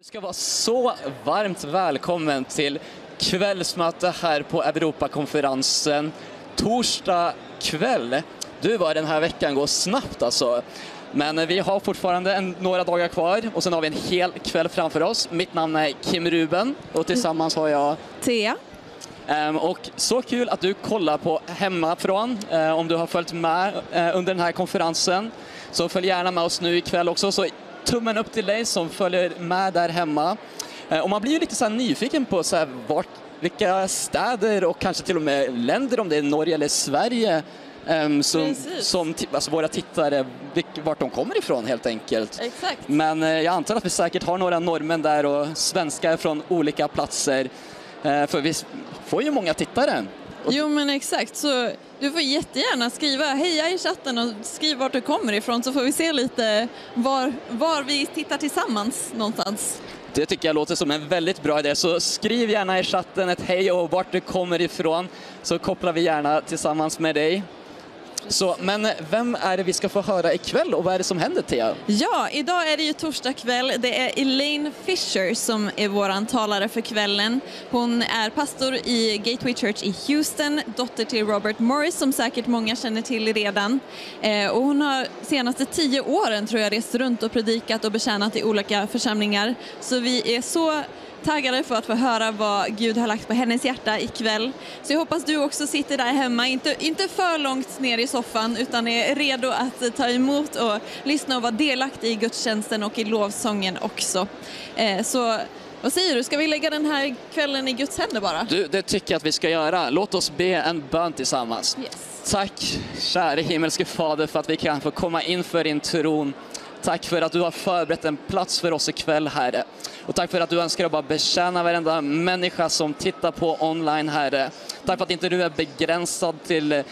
Du ska vara så varmt välkommen till kvällsmöte här på Europakonferensen torsdag kväll. Du var den här veckan går snabbt alltså. Men vi har fortfarande en, några dagar kvar och sen har vi en hel kväll framför oss. Mitt namn är Kim Ruben och tillsammans har jag Thea. Ehm, och så kul att du kollar på hemmafrån eh, om du har följt med eh, under den här konferensen. Så följ gärna med oss nu ikväll också. Så tummen upp till dig som följer med där hemma. Eh, och man blir ju lite så nyfiken på så här vart, vilka städer och kanske till och med länder, om det är Norge eller Sverige, ehm, som, som alltså våra tittare, vilk- vart de kommer ifrån helt enkelt. Exakt. Men eh, jag antar att vi säkert har några norrmän där och svenskar från olika platser. Eh, För vi får ju många tittare. Jo men exakt, så du får jättegärna skriva heja i chatten och skriv vart du kommer ifrån så får vi se lite var, var vi tittar tillsammans någonstans. Det tycker jag låter som en väldigt bra idé. Så skriv gärna i chatten ett hej och vart du kommer ifrån så kopplar vi gärna tillsammans med dig. Så, men vem är det vi ska få höra ikväll och vad är det som händer Thea? Ja, idag är det ju torsdag kväll. Det är Elaine Fisher som är våran talare för kvällen. Hon är pastor i Gateway Church i Houston, dotter till Robert Morris som säkert många känner till redan. Eh, och hon har senaste tio åren tror jag rest runt och predikat och betjänat i olika församlingar. Så vi är så taggade för att få höra vad Gud har lagt på hennes hjärta ikväll. Så jag hoppas du också sitter där hemma, inte, inte för långt ner i soffan utan är redo att ta emot och lyssna och vara delaktig i gudstjänsten och i lovsången också. Eh, så vad säger du, ska vi lägga den här kvällen i Guds händer bara? Du, det tycker jag att vi ska göra. Låt oss be en bön tillsammans. Yes. Tack käre himmelske Fader för att vi kan få komma inför din tron. Tack för att du har förberett en plats för oss ikväll Herre. Och tack för att du önskar att bara betjäna varenda människa som tittar på online Herre. Tack för att inte du är begränsad till, eh,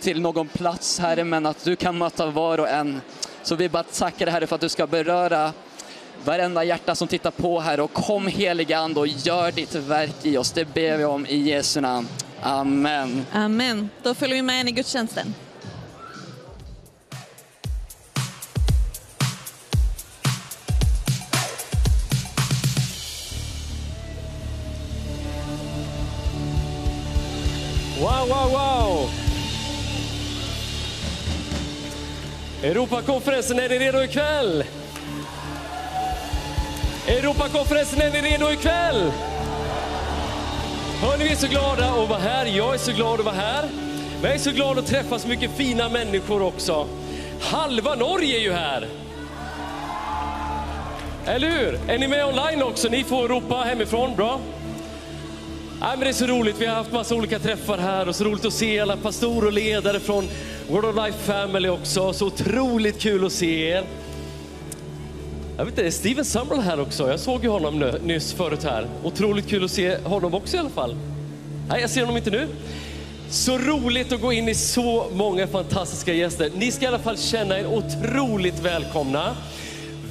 till någon plats Herre, men att du kan möta var och en. Så vi bara tackar dig Herre för att du ska beröra varenda hjärta som tittar på här och kom heliga Ande och gör ditt verk i oss. Det ber vi om i Jesu namn. Amen. Amen. Då följer vi med in i gudstjänsten. Wow, wow, wow! Europakonferensen, är ni redo ikväll? Europakonferensen, är ni redo ikväll? Hörni, vi är så glada att vara här. Jag är så glad att vara här. Men jag är så glad att träffa så mycket fina människor också. Halva Norge är ju här. Eller hur? Är ni med online också? Ni får ropa hemifrån. Bra. Nej, men det är så roligt. Vi har haft massa olika träffar här och så roligt att se alla pastorer och ledare från World of Life Family också. Så otroligt kul att se er. Jag vet inte, är Steven Summerall här också? Jag såg ju honom nu, nyss förut här. Otroligt kul att se honom också i alla fall. Nej, jag ser honom inte nu. Så roligt att gå in i så många fantastiska gäster. Ni ska i alla fall känna er otroligt välkomna.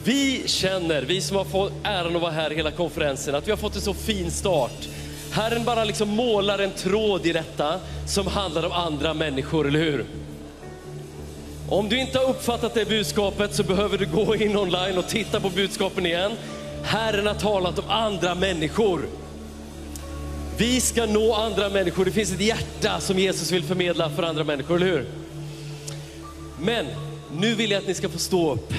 Vi känner, vi som har fått äran att vara här hela konferensen, att vi har fått en så fin start. Herren bara liksom målar en tråd i detta som handlar om andra människor, eller hur? Om du inte har uppfattat det budskapet så behöver du gå in online och titta på budskapen igen. Herren har talat om andra människor. Vi ska nå andra människor. Det finns ett hjärta som Jesus vill förmedla för andra människor, eller hur? Men nu vill jag att ni ska få stå upp.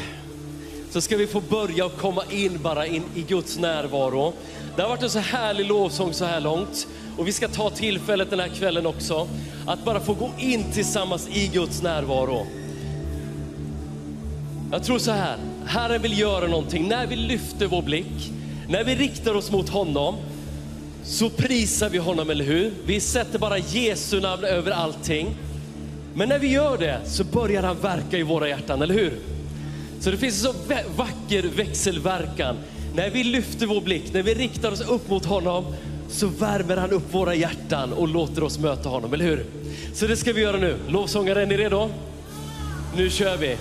Så ska vi få börja och komma in bara in i Guds närvaro. Det har varit en så härlig lovsång så här långt. Och vi ska ta tillfället den här kvällen också att bara få gå in tillsammans i Guds närvaro. Jag tror så här, Herren vill göra någonting. När vi lyfter vår blick, när vi riktar oss mot honom, så prisar vi honom, eller hur? Vi sätter bara Jesu namn över allting. Men när vi gör det så börjar han verka i våra hjärtan, eller hur? Så det finns en så vacker växelverkan. När vi lyfter vår blick, när vi riktar oss upp mot honom, så värmer han upp våra hjärtan och låter oss möta honom, eller hur? Så det ska vi göra nu. Lovsångare, är ni redo? Nu kör vi.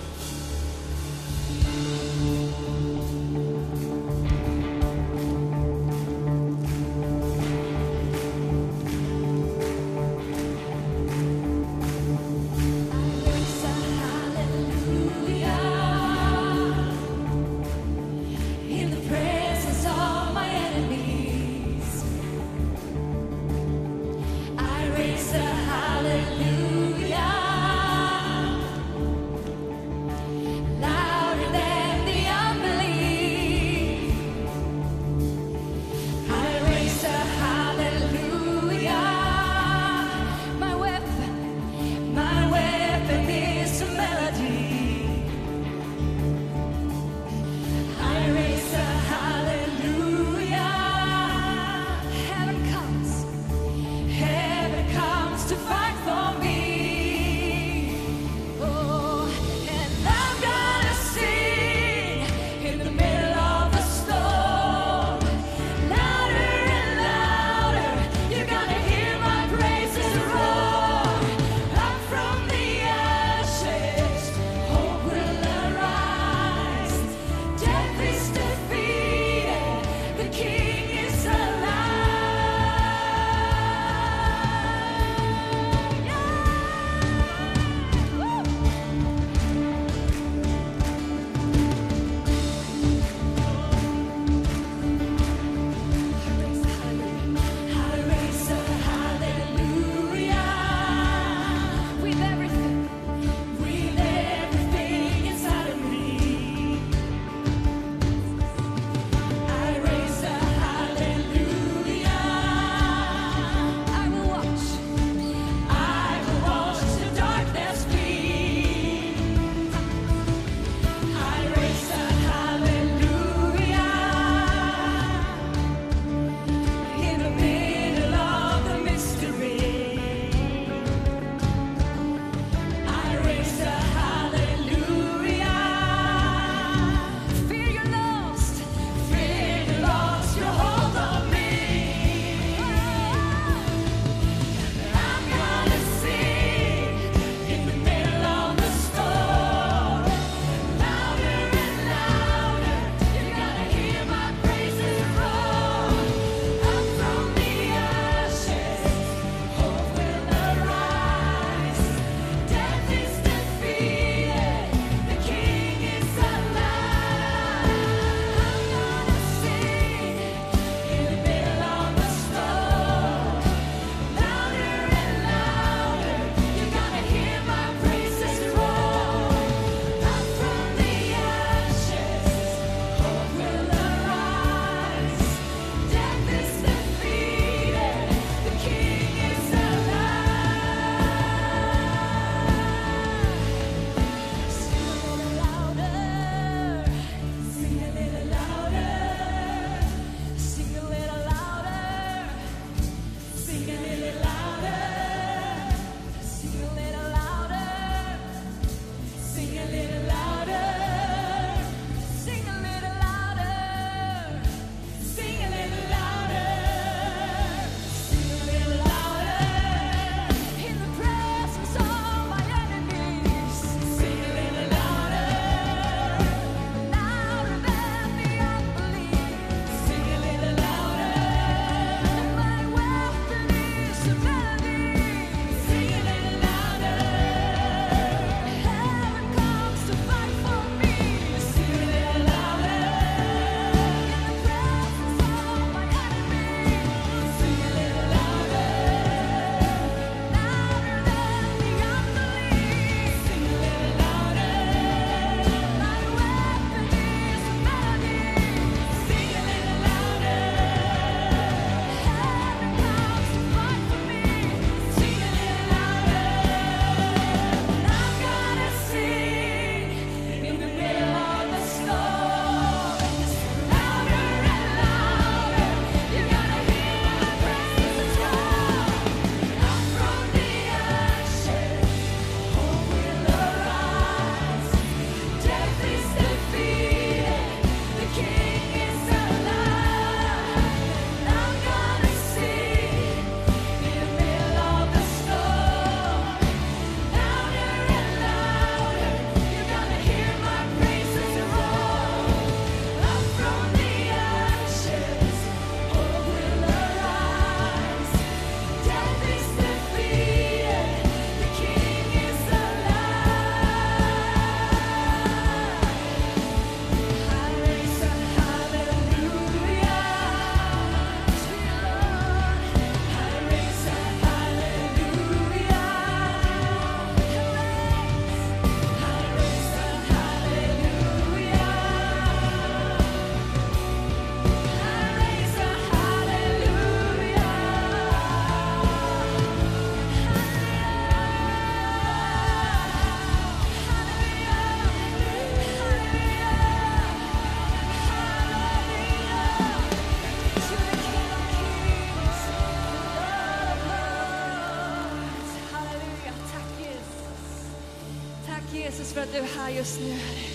Att du är här just nu, Herre.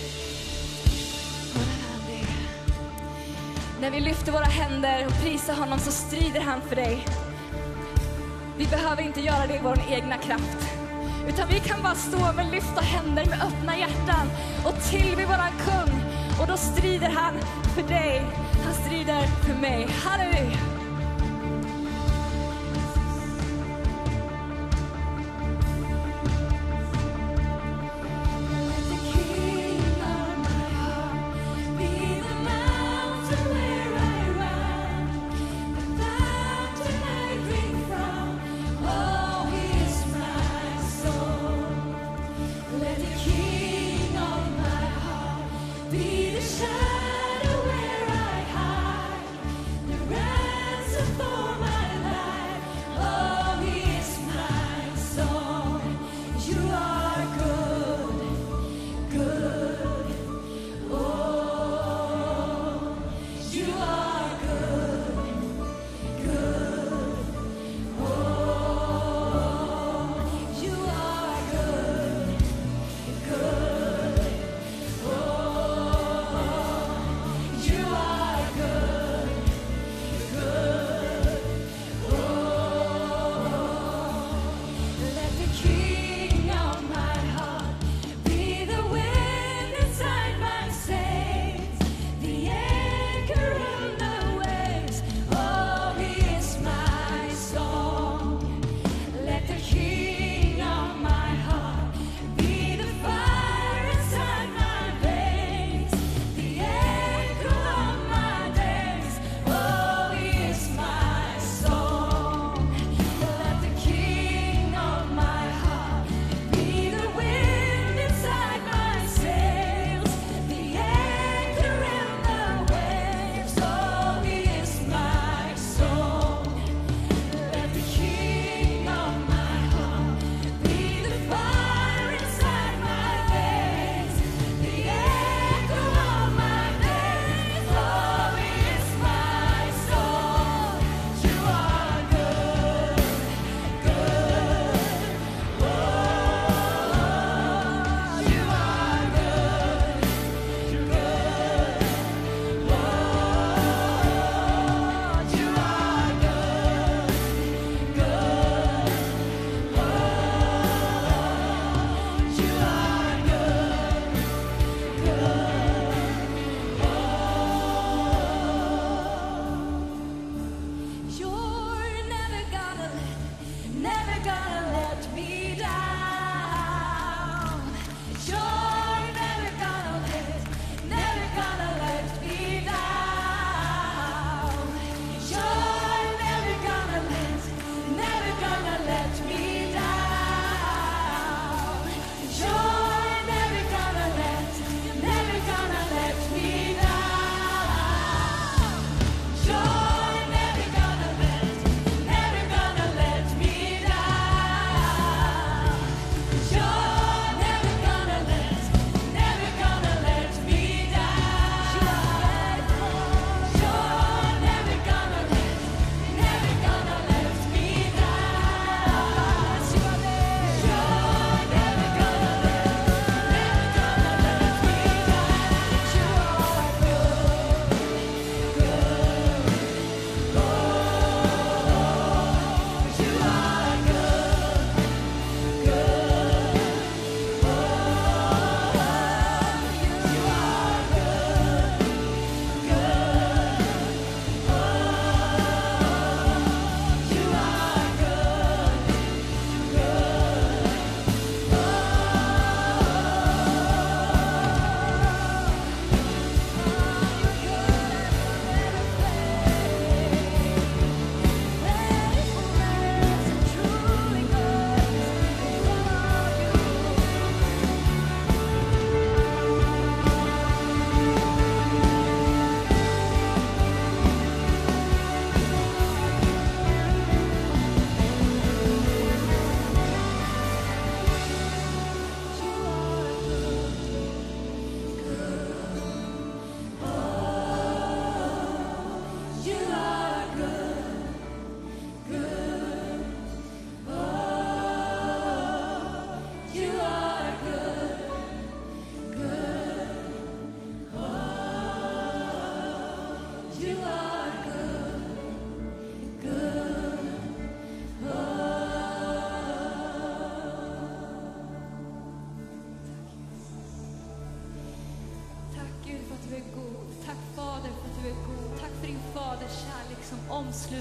När vi lyfter våra händer och prisar honom så strider han för dig. Vi behöver inte göra det i vår egna kraft. Utan vi kan bara stå med lyfta händer med öppna hjärtan och tillbe våran kung. Och då strider han för dig. Han strider för mig. Halleluja!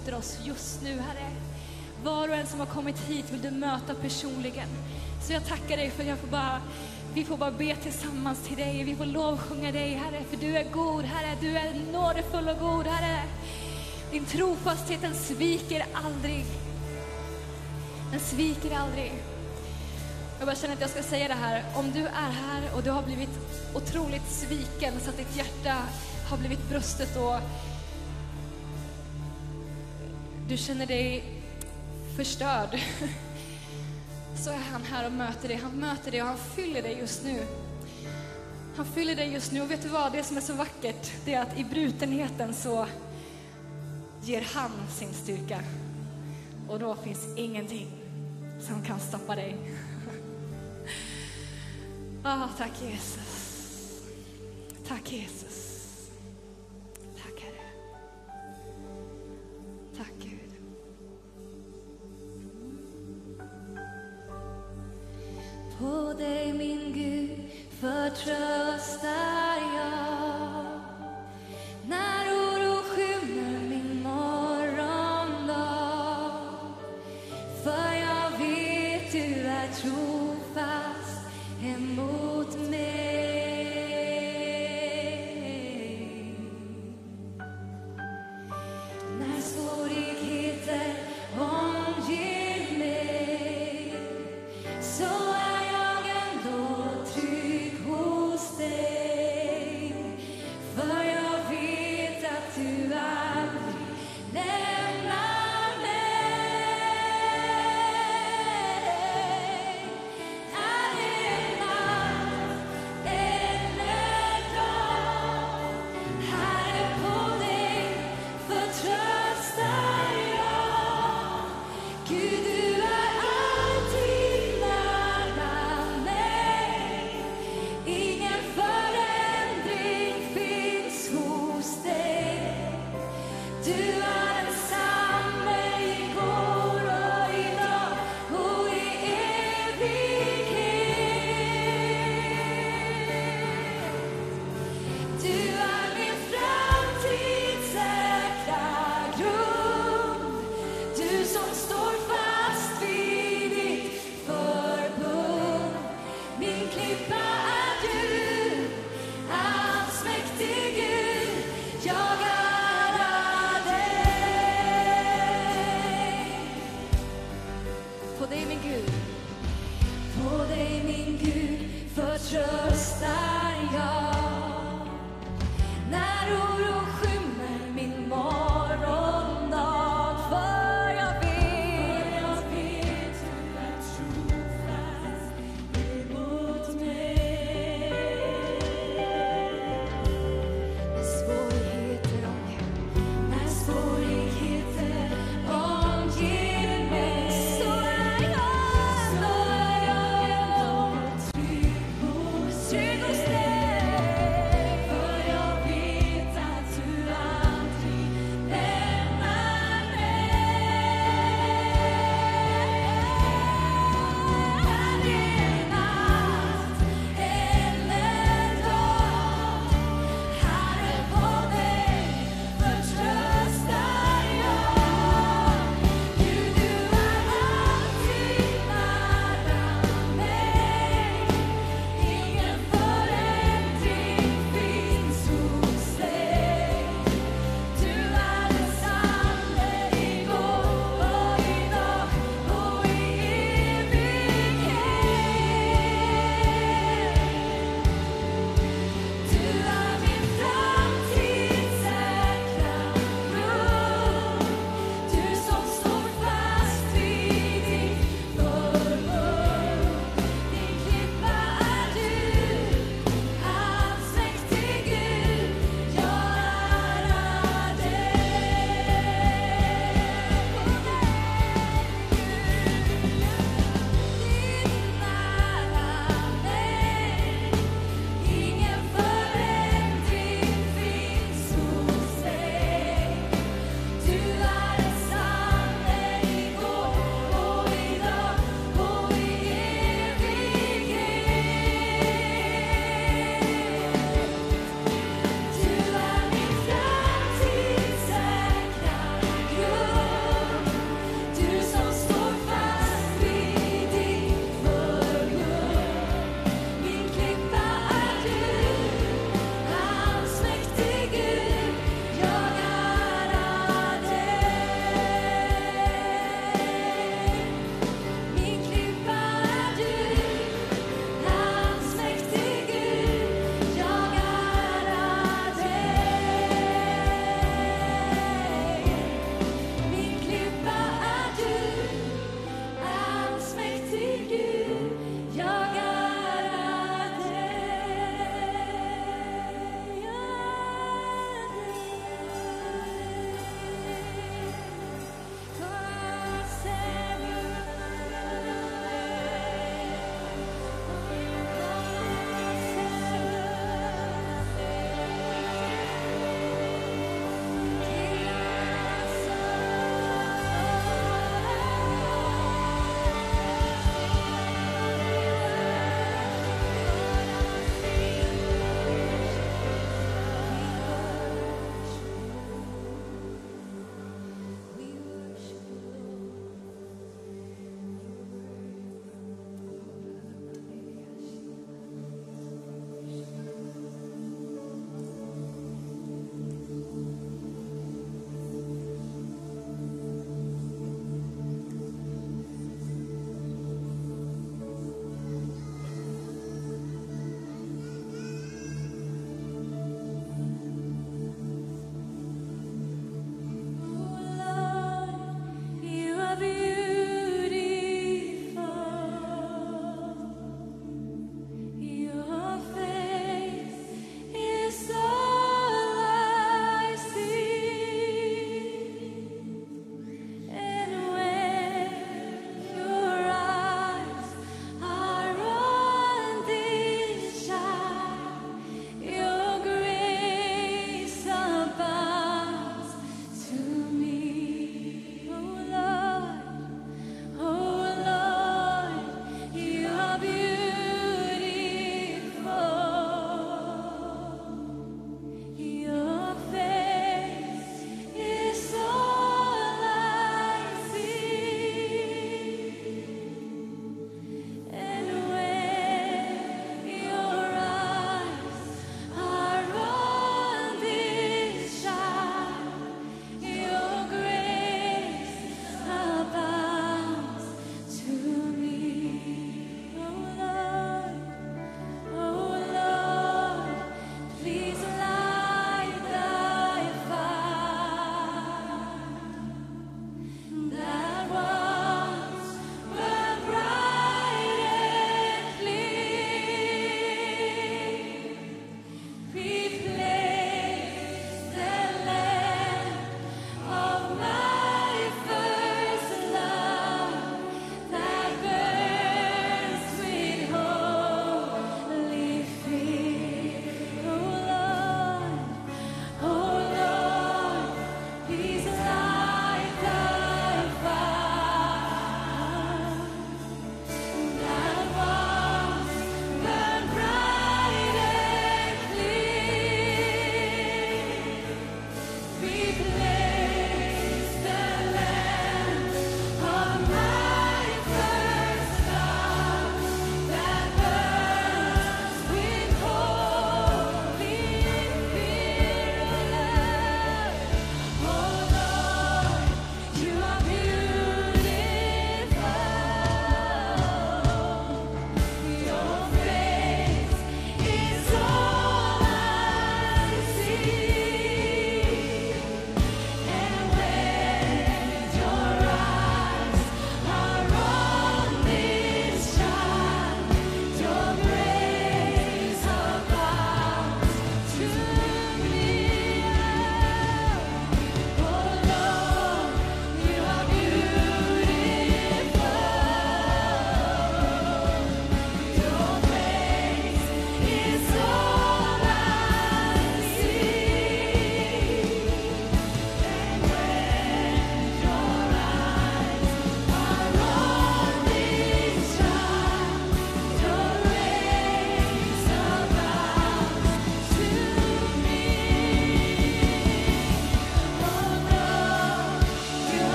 Omsluter oss just nu, Herre. Var och en som har kommit hit vill du möta personligen. Så jag tackar dig för att jag får bara, vi får bara be tillsammans till dig. Vi får lovsjunga dig, Herre, för du är god, Herre. Du är nådefull och god, Herre. Din trofasthet, den sviker aldrig. Den sviker aldrig. Jag bara känner att jag ska säga det här. Om du är här och du har blivit otroligt sviken så att ditt hjärta har blivit brustet och du känner dig förstörd. Så är han här och möter dig. Han möter dig och han fyller dig just nu. Han fyller dig just nu och vet du vad? Det som är så vackert, det är att i brutenheten så ger han sin styrka. Och då finns ingenting som kan stoppa dig. Ah, tack Jesus. Tack Jesus. Tack Herre. Tack Gud. På dig min Gud förtröstar jag. När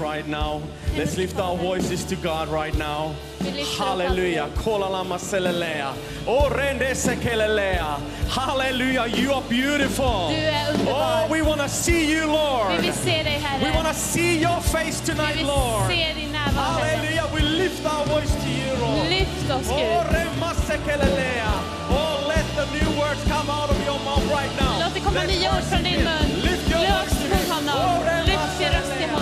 right now. Let's lift our voices to God right now. Vi lyfter upp Hallelujah. Kola lama selelea. Oh, rende sekelelea. Hallelujah. You are beautiful. Du är underbar. Oh, we want to see you, Vi Lord. vill se dig, We want Herre. to see your face Vi tonight, vill Lord. se din närvaro, Herre. Hallelujah. We lift our voice to you, Lord. Lyft oss, Oh, Gud. rema sekelelea. Oh, let the new words come out of your mouth right now. Låt det komma Let nya ord worship från din Him. mun. Lift your Lyft voice to mot Him. honom. Oh, rema Lyft din röst till sekelelea. honom.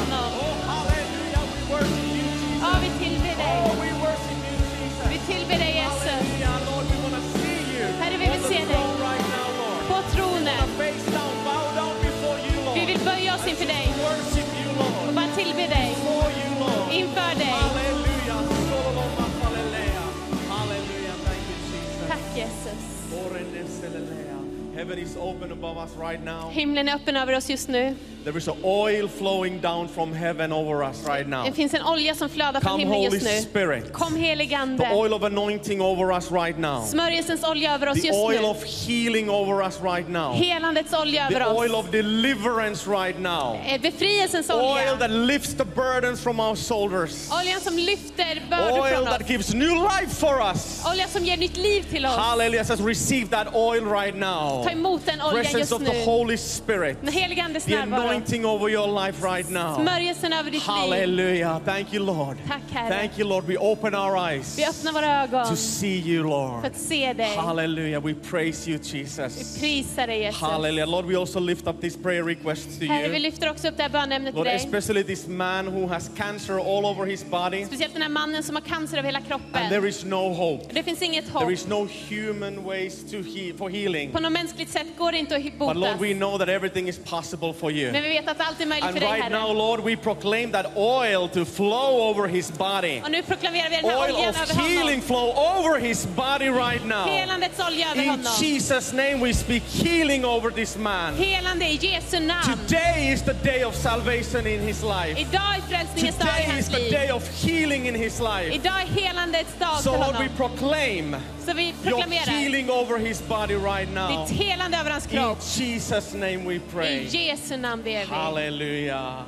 Inför dig. Hallelujah. Sololoma falelea. Hallelujah. Thank you, Jesus. Tack, Jesus. Orende selelea. Heaven is open above us right now. Himlen är öppen över oss just nu. There is an oil flowing down from heaven over us right now. Det finns en olja som flödar från himlen just nu. Spirit. Kom helig The Ande. oil of anointing over us right now. Smörjelsens olja över oss The just oil nu. of healing over us right now. Helandets olja The över oil oss. of deliverance right now. Eh, Befrielsens Oil olja. that lifts the burdens from our shoulders. Oljan som lyfter bördor Oil från that oss. gives new life for us. Olja som ger nytt liv till oss. Hallelujah. Says receive that oil right now. Ta emot den oljan Presence just of the nu. Holy Spirit. Den helige Andes The närvaro. Anointing over your life right now. Smörjelsen över ditt. Hallelujah. Thank you, Lord. Tack, Herre. Thank you, Lord. We open our eyes Vi öppnar våra ögon to see you, för Lord. att se dig. Hallelujah. We praise you, Vi Jesus. prisar dig Jesus. Hallelujah. Lord, we also lift up these prayer requests to Herre, vi you. lyfter också upp det här bönämnet till Lord, dig. especially this man who has cancer all over his body, Speciellt den här mannen som har cancer över hela and kroppen. there is no hope. Det finns inget There hopp. is no human ways to heal for healing. På något mänskligt sätt går det inte att But Lord, botas. we know that everything is possible for you. Vi vet att allt är möjligt And för dig right now, Herre. Lord, we proclaim that oil to flow over his body. Och nu proklamerar vi den här Oil oljan of över healing honom. flow over his body right now. Helandets olja över In honom. Jesus' name, we speak healing over this man. Helande i Jesu namn. Today is the day of salvation in his life. Idag är frälsningens dag i Today is hans the liv. day of healing in his life. Idag är helandets dag So för Lord, we honom. proclaim Så vi your proklamerar healing over his body right now. ditt helande över hans In kropp. Jesus' name we I pray. Jesu namn ber vi. Hallelujah.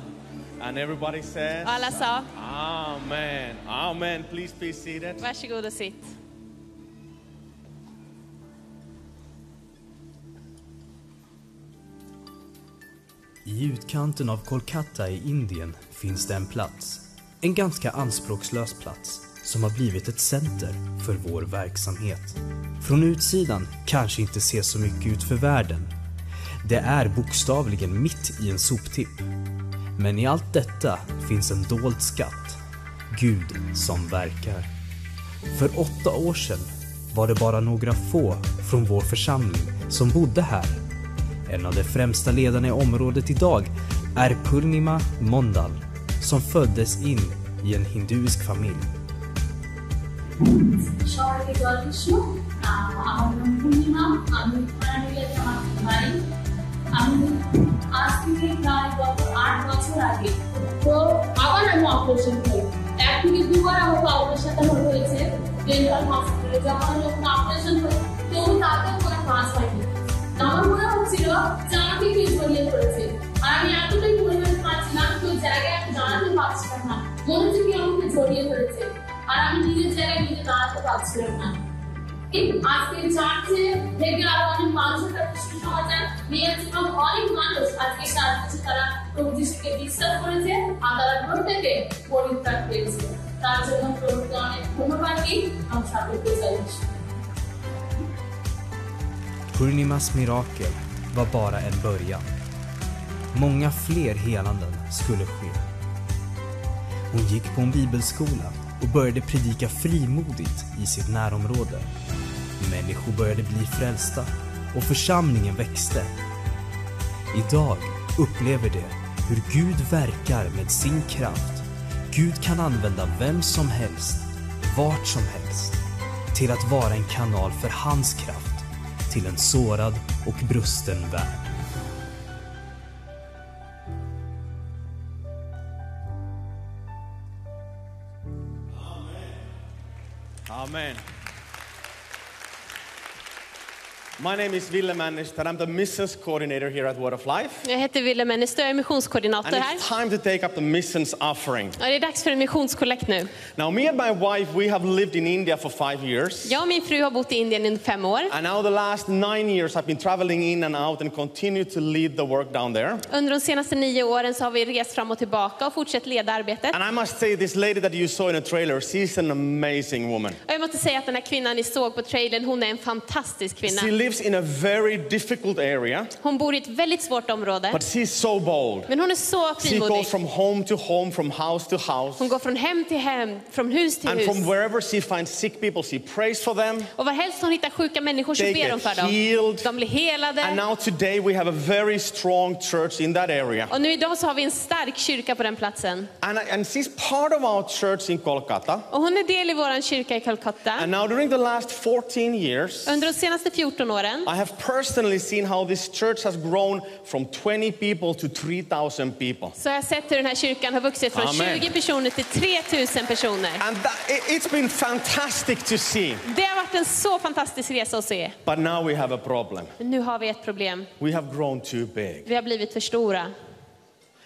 And everybody says, alla sa, Amen. Amen. Please be seated. varsågod och sitt. I utkanten av Kolkata i Indien finns det en plats. En ganska anspråkslös plats som har blivit ett center för vår verksamhet. Från utsidan kanske inte ser så mycket ut för världen. Det är bokstavligen mitt i en soptipp. Men i allt detta finns en dold skatt. Gud som verkar. För åtta år sedan var det bara några få från vår församling som bodde här. En av de främsta ledarna i området idag är Purnima Mondal som föddes in i en hinduisk familj. সবাইকে জয় কৃষ্ণ আহ, আমার নাম পূর্ণিমা আমি প্রাণীলাতে আমার ভাই আমি আজ থেকে প্রায় গত আট বছর আগে তো আবার আমি অপারেশন করি। এক থেকে দুবার আমাকে অপারেশন হয়েছে। ডেন্টাল হসপিটালে যখন আমি অপারেশন করি। তবু তাতেও কোনো কাজ হয়নি। আমার মনে হচ্ছিল যে আমাকে কেউ জড়িয়ে ধরেছে আর আমি এতটাই পরিমাণ পাচ্ছিলাম তো জায়গায় আমি দাঁড়াতে পারছিলাম না। মনে হচ্ছে কি আমাকে জড়িয়ে ধরেছে। আর আমি নিজের জায়গায় নিজে দাঁড়াতে পারছিলাম না। এই আজকে চার্চে থেকে আরো অনেক মানুষের কাছে সুসমাচার নিয়ে এসেছে এবং অনেক মানুষ আজকে চার্চে তারা প্রভু যিশুকে বিশ্বাস করেছে আর তারা প্রত্যেকে পরিত্রাণ পেয়েছে তার জন্য প্রভুকে অনেক ধন্যবাদ দিই আমি সকলকে চাই Purnimas mirakel var bara en början. Många fler helanden skulle ske. Hon gick på en bibelskola och började predika frimodigt i sitt närområde. Människor började bli frälsta och församlingen växte. Idag upplever de hur Gud verkar med sin kraft. Gud kan använda vem som helst, vart som helst, till att vara en kanal för hans kraft till en sårad och brusten värld. Amen. My name is Ville Mannister. I'm the missions coordinator here at Word of Life. Jag heter Wille Mennister, jag är missionskoordinator And här. it's time to take up the missions offering. Ja, det är dags för en missionskollekt nu. Now, me and my wife, we have lived in India for five years. Jag och min fru har bott i Indien i fem år. And now the last nine years, I've been traveling in and out and continue to lead the work down there. Under de senaste nio åren så har vi rest fram och tillbaka och fortsatt leda arbetet. And I must say, this lady that you saw in the trailer, she's an amazing woman. Och jag måste säga att den här kvinnan ni såg på trailern, hon är en fantastisk kvinna. She lives in a very difficult area, Hon bor i ett väldigt svårt område. but she's so bold. Men hon är så She frimodig. goes from home to home, from house to house. Hon går från hem till hem, från hus till And hus. from wherever she finds sick people, she prays for them. Och varhelst hon hittar sjuka människor så ber hon för dem. healed. De blir helade. And now today we have a very strong church in that area. Och nu idag så har vi en stark kyrka på den platsen. And, and she's part of our church in Kolkata. Och hon är del i vår kyrka i Calcutta. And now during the last 14 years, Under de senaste 14 åren I have personally seen how this church has grown from 20 people to 3,000 people. så har jag sett hur den här kyrkan har vuxit från Amen. 20 personer till 3000 personer. And that, it, it's been fantastic to see. Det har varit en så fantastisk resa att se. But now we have a problem. Men nu har vi ett problem. We have grown too big. Vi har blivit för stora.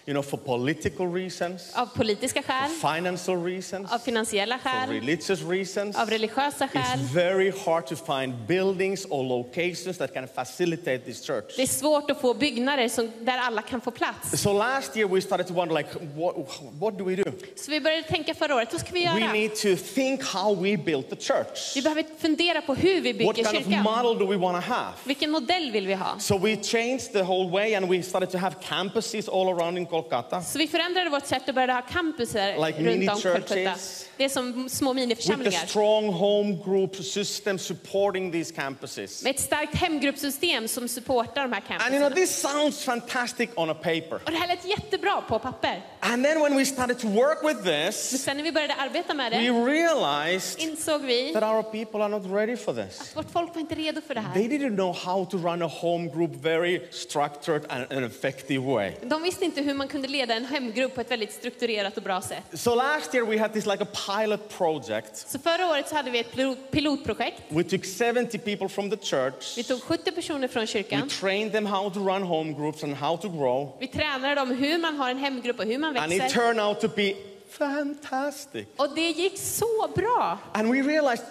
You know, for political reasons, Av politiska skäl, financial reasons, av finansiella for skäl, religious reasons. av religiösa skäl. It's very hard to find buildings or locations that can facilitate this church. Det är svårt att få byggnader som, där alla kan få plats. So last year we started to wonder, like, what, what do we do? Så vi började tänka förra året, vad ska vi We göra? need to think how we built the church. Vi behöver fundera på hur vi What bygger kind of kyrkan. model do we want to have? Vilken modell vill vi ha? So we changed the whole way and we started to have campuses all around in Kolkata Så vi förändrade vårt sätt och började ha campusar Like runt om churches. Det är som små with a miniförsamlingar. strong home group system supporting these campuses. Med ett starkt hemgruppssystem som supportar de här And you know, this sounds fantastic on a paper. Och det här lät jättebra på papper. And then when we started to work with Men this, sen när vi började arbeta med we det realized insåg vi that our people are not ready for this. att vårt folk var inte redo för det They här. didn't know how to run a home group very structured and an effective way. De visste inte hur man kunde leda en hemgrupp på ett väldigt strukturerat och bra sätt. So last year we had this like a pilot project. Så förra året så hade vi ett pilot- pilotprojekt. We took 70 people from the church. Vi tog 70 personer från We kyrkan. trained them how to run home groups and how to grow. Vi tränade dem hur man har en hemgrupp och hur man And it växer. turned out to be fantastic. Och det gick så bra. And we realized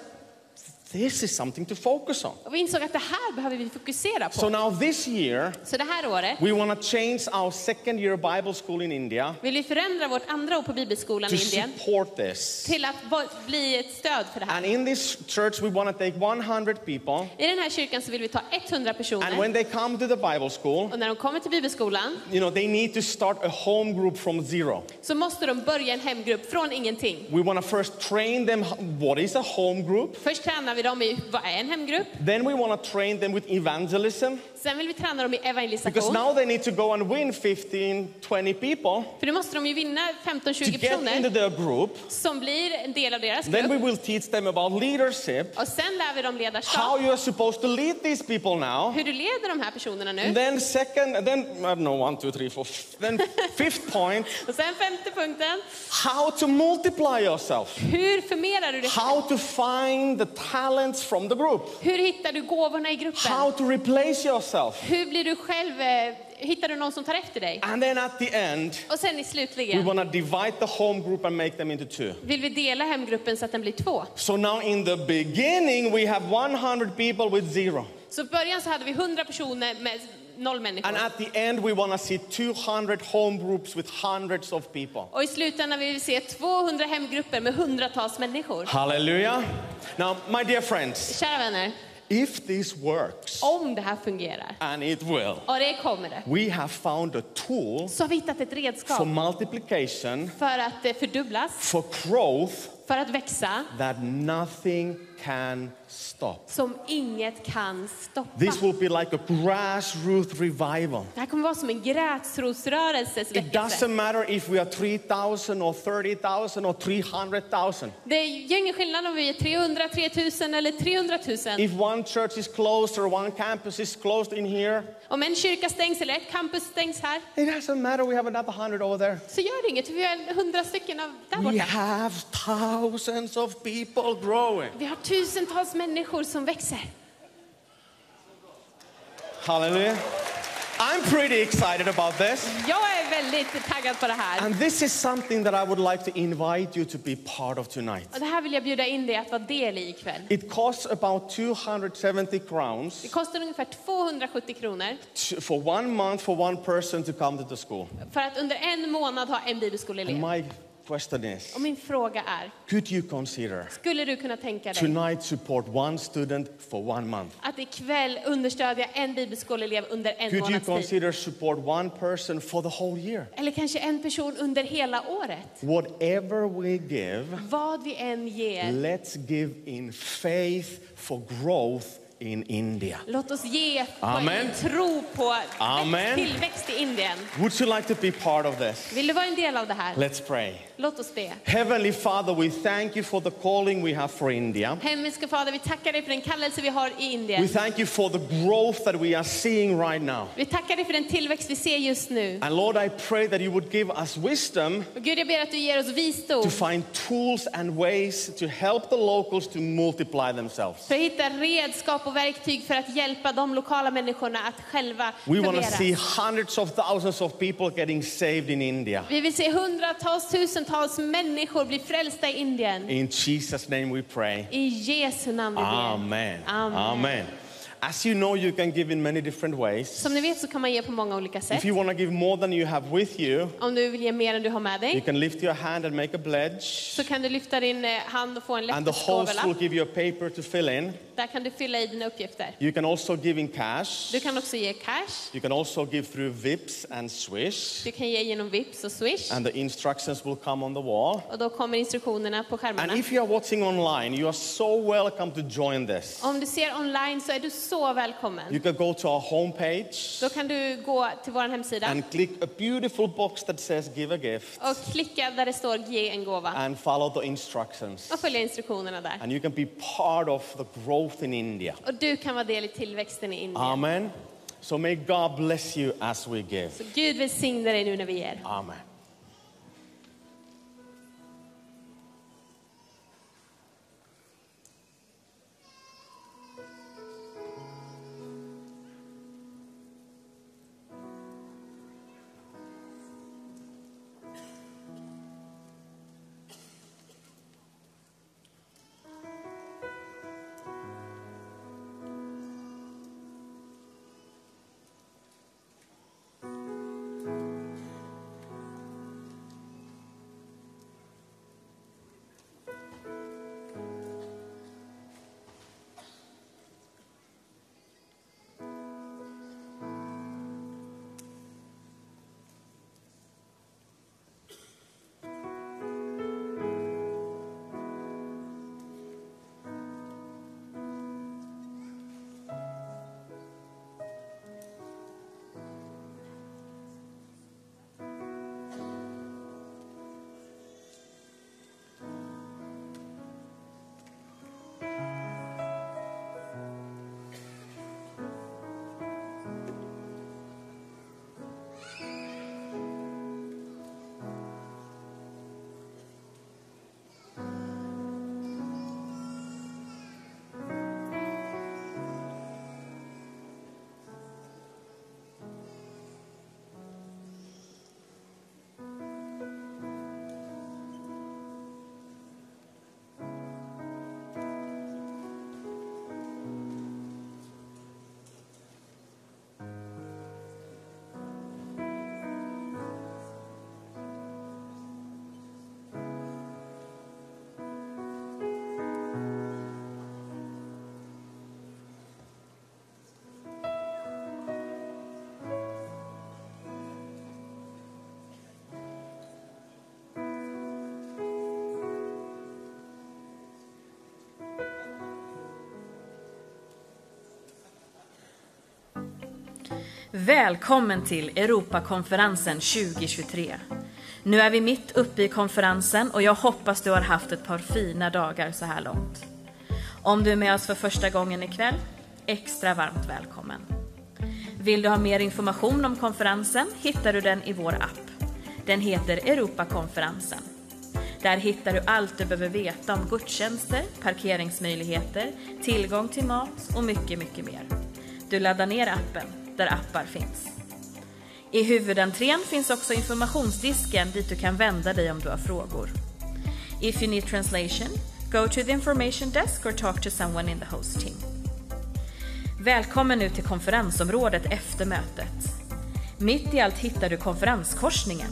this is something to focus on. Och vi insåg att det här behöver vi fokusera So på. now this year, Så det här året we want to change our second year Bible school in India vill vi förändra vårt andra år på bibelskolan i Indien support this. till att bli ett stöd för det här. And in this church, we want to take 100 people. I den här kyrkan så vill vi ta 100 And personer when they come to the Bible school, och när de kommer till bibelskolan you know, they need to start a home group from zero. så måste de börja en hemgrupp från ingenting. We want to first train them what is a home group. Först tränar vi dem i vad är en hemgrupp. Then we want to train them with evangelism Sen vill vi träna dem i because evangelisation. now they need to go and win 15, 20 people För nu måste de ju vinna to 15-20 get into personer their group. som blir en del av deras Then we grupp. will teach them about leadership, Och sen lär vi dem how ledarskap. you are supposed to lead these people now. Hur du leder de här personerna And nu. then second, and then I don't know, one, two, three, four. Then fifth point, Och sen femte punkten. how to multiply yourself. Hur förmerar du det? How to find the talents from the group. Hur hittar du gåvorna i gruppen? How to replace yourself. Hur blir du själv, eh, hittar du någon som tar efter dig? And then at the end, Och sen i we slutligen want to divide the home group and make them into two. vill vi dela hemgruppen så att den blir två. So now in the beginning, we have 100 people with zero. Så i början så hade vi 100 personer med noll And människor. at the end, we want to see 200 home groups with hundreds of people. Och i slutändan vill vi se 200 hemgrupper med hundratals människor. Hallelujah. Now, my dear friends, Kära vänner, if this works, om det här fungerar, and it will, och det kommer det, we have found a tool så har vi hittat ett for redskap multiplication, för att eh, fördubblas, for growth för att växa, that nothing can stop. som inget kan stoppa. This will be like a grassroots revival. Det här kommer vara som en gräsrotsrörelses It doesn't matter if we are 3,000 or 30,000 or 300,000. Det gör ingen skillnad om vi är 300, 3000 eller 300 000. If one church is closed or one campus is closed in here, Om en kyrka stängs eller ett campus stängs här it doesn't matter. We have another 100 over there. så gör det inget, vi har hundra stycken av där We borta. have thousands of people growing. Vi har tusentals människor som växer. Hallelujah. I'm pretty excited about this. Jag är väldigt taggad på det här. And this is something that I would like to invite you to be part of tonight. Och det här vill jag bjuda in dig att vara del i ikväll. It costs about 270 crowns Det kostar ungefär 270 kronor to- for one month for one person to come to the school. för att under en månad ha en bibelskoleelev. Question is Och min fråga är, could you consider skulle du kunna tänka dig tonight support one student for one month? att ikväll understödja en bibelskoleelev under en Could you månads tid? consider support one person for the whole year? Eller kanske en person under hela året? Whatever we give, Vad vi än ger, let's give in faith for growth in India. låt oss ge på Amen. en tro på Amen. tillväxt i Indien. Would you like to be part of this? Vill du vara en del av det här? Let's pray. Låt oss be. Heavenly Father, we thank you for the calling we have for India. Himmelske Fader, vi tackar dig för den kallelse vi har i We Indien. thank you for the growth that we are seeing right now. Vi tackar dig för den tillväxt vi ser just nu. And Lord, I pray that you would give us wisdom Och Gud, jag ber att du ger oss to visdom find tools and ways to help the locals to multiply themselves. för att hitta redskap och verktyg för att hjälpa de lokala människorna att själva We want to see hundreds of thousands of people getting saved in India. Vi vill se hundratals, tusentals människor bli frälsta i Indien. In Jesus' name we pray. I Jesu namn vi ber. Amen. Amen. Amen. As you know, you can give in many different ways. Som ni vet så kan man ge på många olika sätt. If you want to give more than you have with you, Om du vill ge mer än du har med you dig can lift your hand and make a pledge. så kan du lyfta din eh, hand och få en And the host will give you a paper to fill in. Där kan du fylla i dina uppgifter. You can also give in cash. Du kan också ge cash. You can also give through Vips and Swish. Du kan ge genom Vips och Swish. And the instructions will come on the wall. Och då kommer instruktionerna på And skärmarna. if you are watching online, you are so welcome to join this. Om du ser online så är du så välkommen. You can go to our homepage Då kan du gå till vår hemsida and click a beautiful box that says give a gift och klicka där det står ge en gåva and follow the instructions. och följa instruktionerna där. And you can be part of the growth in India. Och du kan vara del i tillväxten i Indien. Amen. So may God bless you as we give. Så Gud välsigne dig nu när vi ger. Amen. Välkommen till Europakonferensen 2023. Nu är vi mitt uppe i konferensen och jag hoppas du har haft ett par fina dagar så här långt. Om du är med oss för första gången ikväll, extra varmt välkommen. Vill du ha mer information om konferensen hittar du den i vår app. Den heter Europakonferensen. Där hittar du allt du behöver veta om gudstjänster, parkeringsmöjligheter, tillgång till mat och mycket, mycket mer. Du laddar ner appen, där appar finns. I huvudentrén finns också informationsdisken dit du kan vända dig om du har frågor. If you need translation, go to the information desk or talk to someone in the host team. Välkommen nu till konferensområdet efter mötet. Mitt i allt hittar du konferenskorsningen.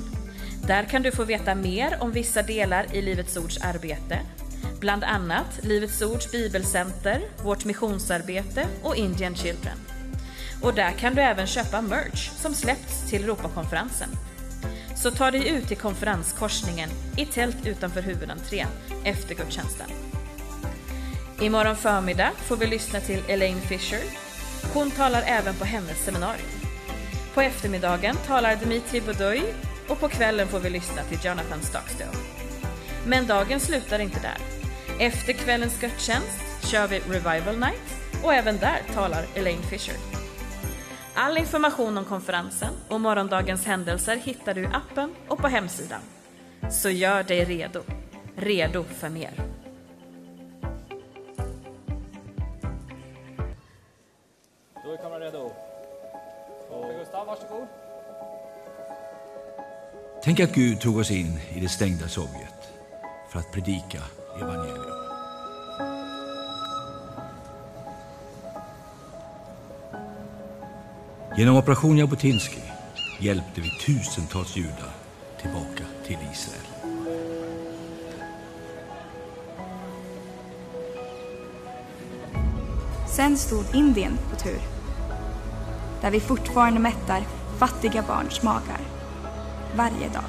Där kan du få veta mer om vissa delar i Livets Ords arbete, bland annat Livets Ords bibelcenter, vårt missionsarbete och Indian Children. Och där kan du även köpa merch som släppts till Europakonferensen. Så ta dig ut till konferenskorsningen i tält utanför huvudentrén efter gudstjänsten. Imorgon förmiddag får vi lyssna till Elaine Fisher. Hon talar även på hennes seminarium. På eftermiddagen talar Dmitri Bodoy och på kvällen får vi lyssna till Jonathan Stockstill. Men dagen slutar inte där. Efter kvällens gudstjänst kör vi Revival Night och även där talar Elaine Fisher. All information om konferensen och morgondagens händelser hittar du i appen och på hemsidan. Så gör dig redo. Redo för mer. Då är kameran redo. Och Gustav, varsågod. Tänk att Gud tog oss in i det stängda Sovjet för att predika evangelium. Genom Operation Jabotinsky hjälpte vi tusentals judar tillbaka till Israel. Sen stod Indien på tur. Där vi fortfarande mättar fattiga barns magar. Varje dag.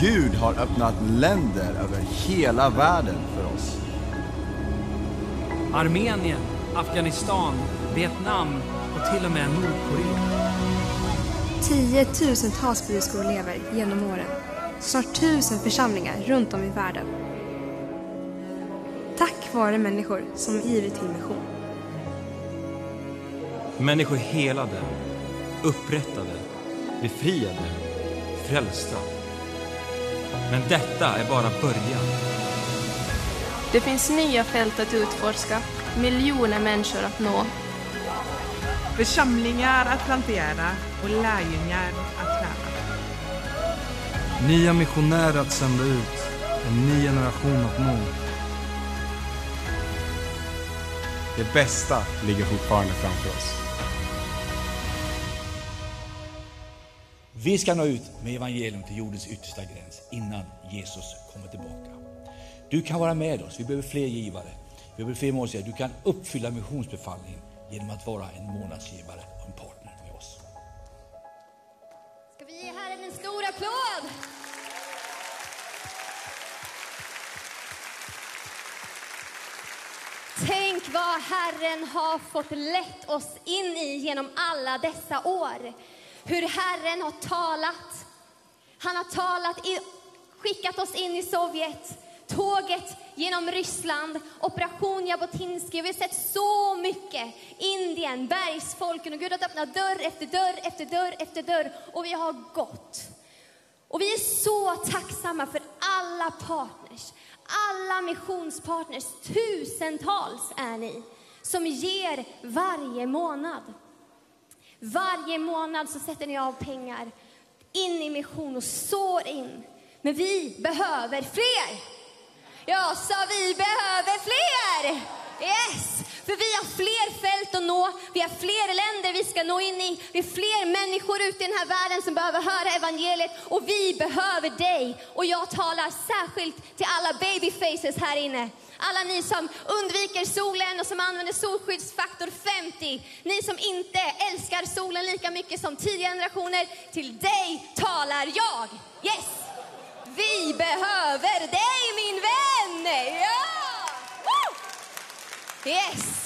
Gud har öppnat länder över hela världen för oss. Armenien, Afghanistan, Vietnam och till och med Nordkorea. Tiotusentals byskolelever genom åren. Snart tusen församlingar runt om i världen. Tack vare människor som givit till mission. Människor helade, upprättade, befriade, frälsta. Men detta är bara början. Det finns nya fält att utforska, miljoner människor att nå. Församlingar att plantera och lärjungar att träna. Nya missionärer att sända ut, en ny generation att nå. Det bästa ligger fortfarande framför oss. Vi ska nå ut med evangelium till jordens yttersta gräns innan Jesus kommer tillbaka. Du kan vara med oss. Vi behöver fler givare. Vi behöver fler målsägare. Du kan uppfylla missionsbefallningen genom att vara en månadsgivare och en partner med oss. Ska vi ge Herren en stor applåd? Tänk vad Herren har fått lett oss in i genom alla dessa år. Hur Herren har talat. Han har talat, i, skickat oss in i Sovjet, tåget genom Ryssland, operation Jabotinsky. Vi har sett så mycket. Indien, bergsfolken och Gud har öppnat dörr efter dörr efter dörr efter dörr och vi har gått. Och vi är så tacksamma för alla partners, alla missionspartners, tusentals är ni, som ger varje månad. Varje månad så sätter ni av pengar in i mission och sår in. Men vi behöver fler. Jag sa vi behöver fler. Yes! För vi har fler fält att nå, vi har fler länder vi ska nå in i, vi har fler människor ute i den här världen som behöver höra evangeliet och vi behöver dig. Och jag talar särskilt till alla babyfaces här inne. Alla ni som undviker solen och som använder solskyddsfaktor 50. Ni som inte älskar solen lika mycket som tidigare generationer. Till dig talar jag. Yes! Vi behöver dig min vän! Ja! Yes!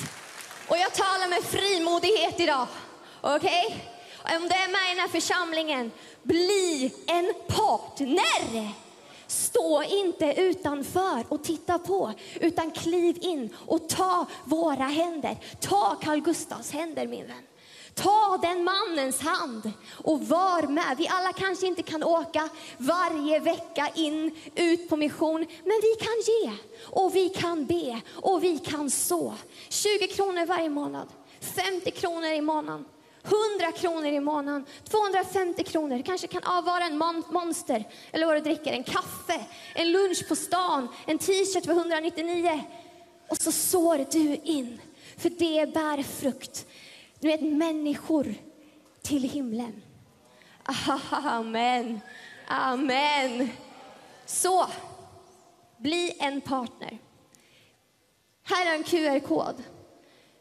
Och jag talar med frimodighet idag. Okej? Okay? Om du är med i den här församlingen, bli en partner. Stå inte utanför och titta på, utan kliv in och ta våra händer. Ta Carl Gustavs händer, min vän. Ta den mannens hand och var med. Vi alla kanske inte kan åka varje vecka in, ut på mission, men vi kan ge och vi kan be och vi kan så. 20 kronor varje månad, 50 kronor i månaden. 100 kronor i månaden, 250 kronor. Du kanske kan avvara en monster, eller vad du dricker, en kaffe, en lunch på stan, en t-shirt för 199. Och så sår du in, för det bär frukt. Du vet, människor till himlen. Amen, amen. Så, bli en partner. Här är en QR-kod.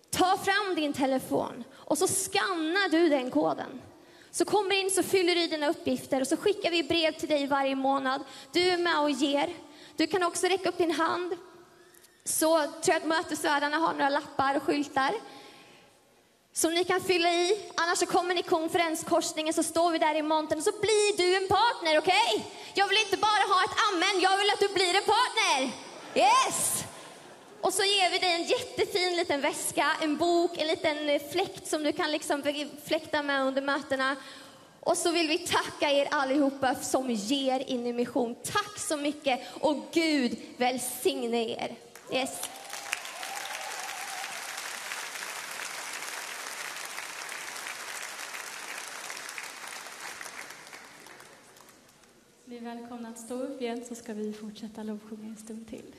Ta fram din telefon och så skannar du den koden. Så kommer in så fyller du i dina uppgifter och så skickar vi brev till dig varje månad. Du är med och ger. Du kan också räcka upp din hand. Så tror jag att mötesvärdarna har några lappar och skyltar som ni kan fylla i. Annars så kommer ni konferenskorsningen så står vi där i montern och så blir du en partner, okej? Jag vill inte bara ha ett amen, jag vill att du blir en partner. Yes! Och så ger vi dig en jättefin liten väska, en bok, en liten eh, fläkt som du kan liksom fläkta med under mötena. Och så vill vi tacka er allihopa som ger in i mission. Tack så mycket och Gud välsigne er. Yes. Ni är välkomna att stå upp igen så ska vi fortsätta lovsjunga en stund till.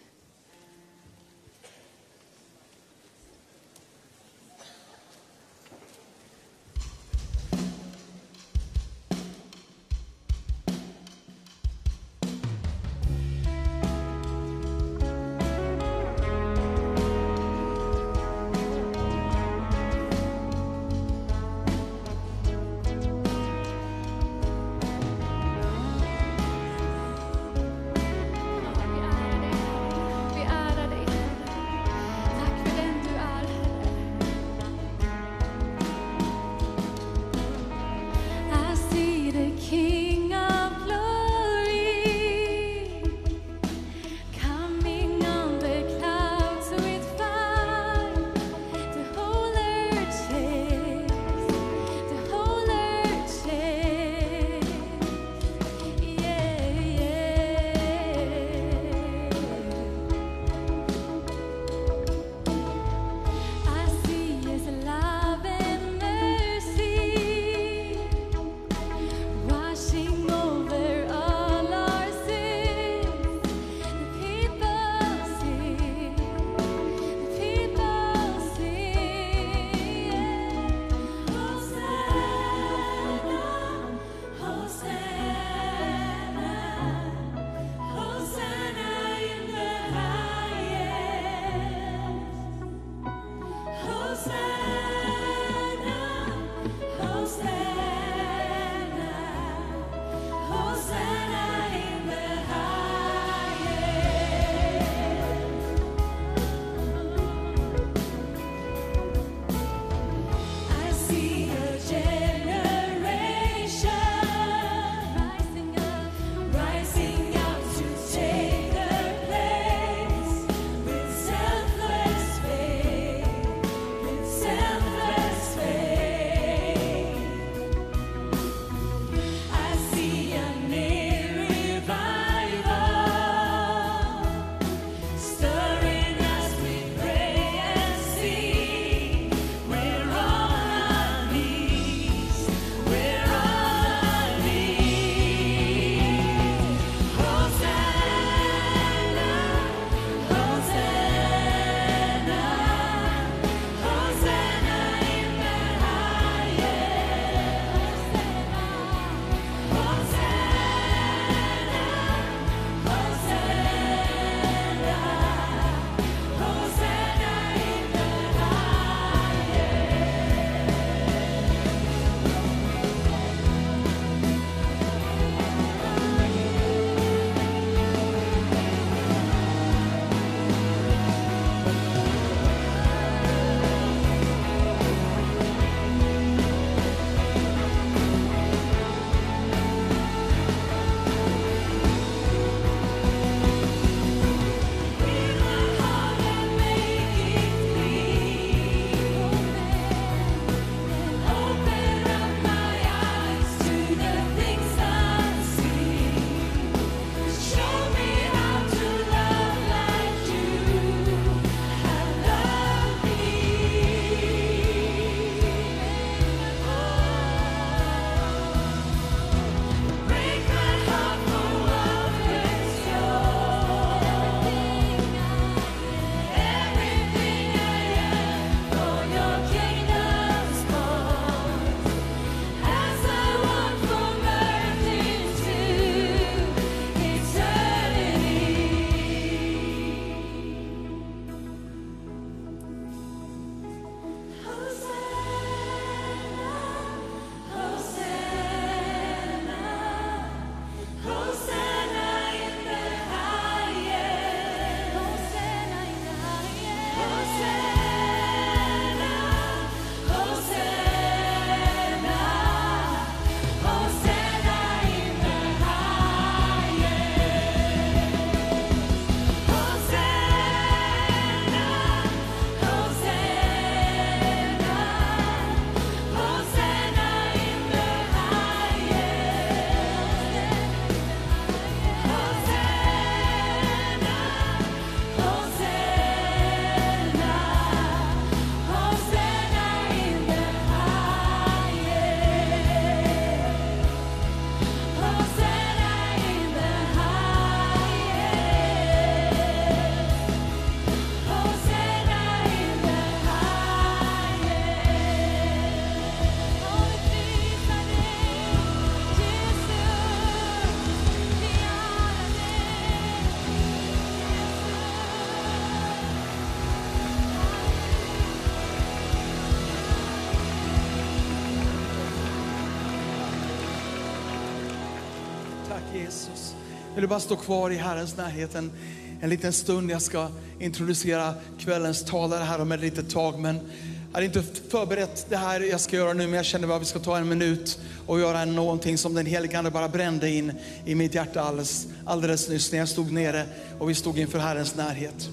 Vill du bara stå kvar i Herrens närhet en, en liten stund. Jag ska introducera kvällens talare här om ett litet tag. Men jag hade inte förberett det här jag ska göra nu, men jag kände bara att vi ska ta en minut och göra någonting som den helige Ande bara brände in i mitt hjärta alldeles, alldeles nyss när jag stod nere och vi stod inför Herrens närhet.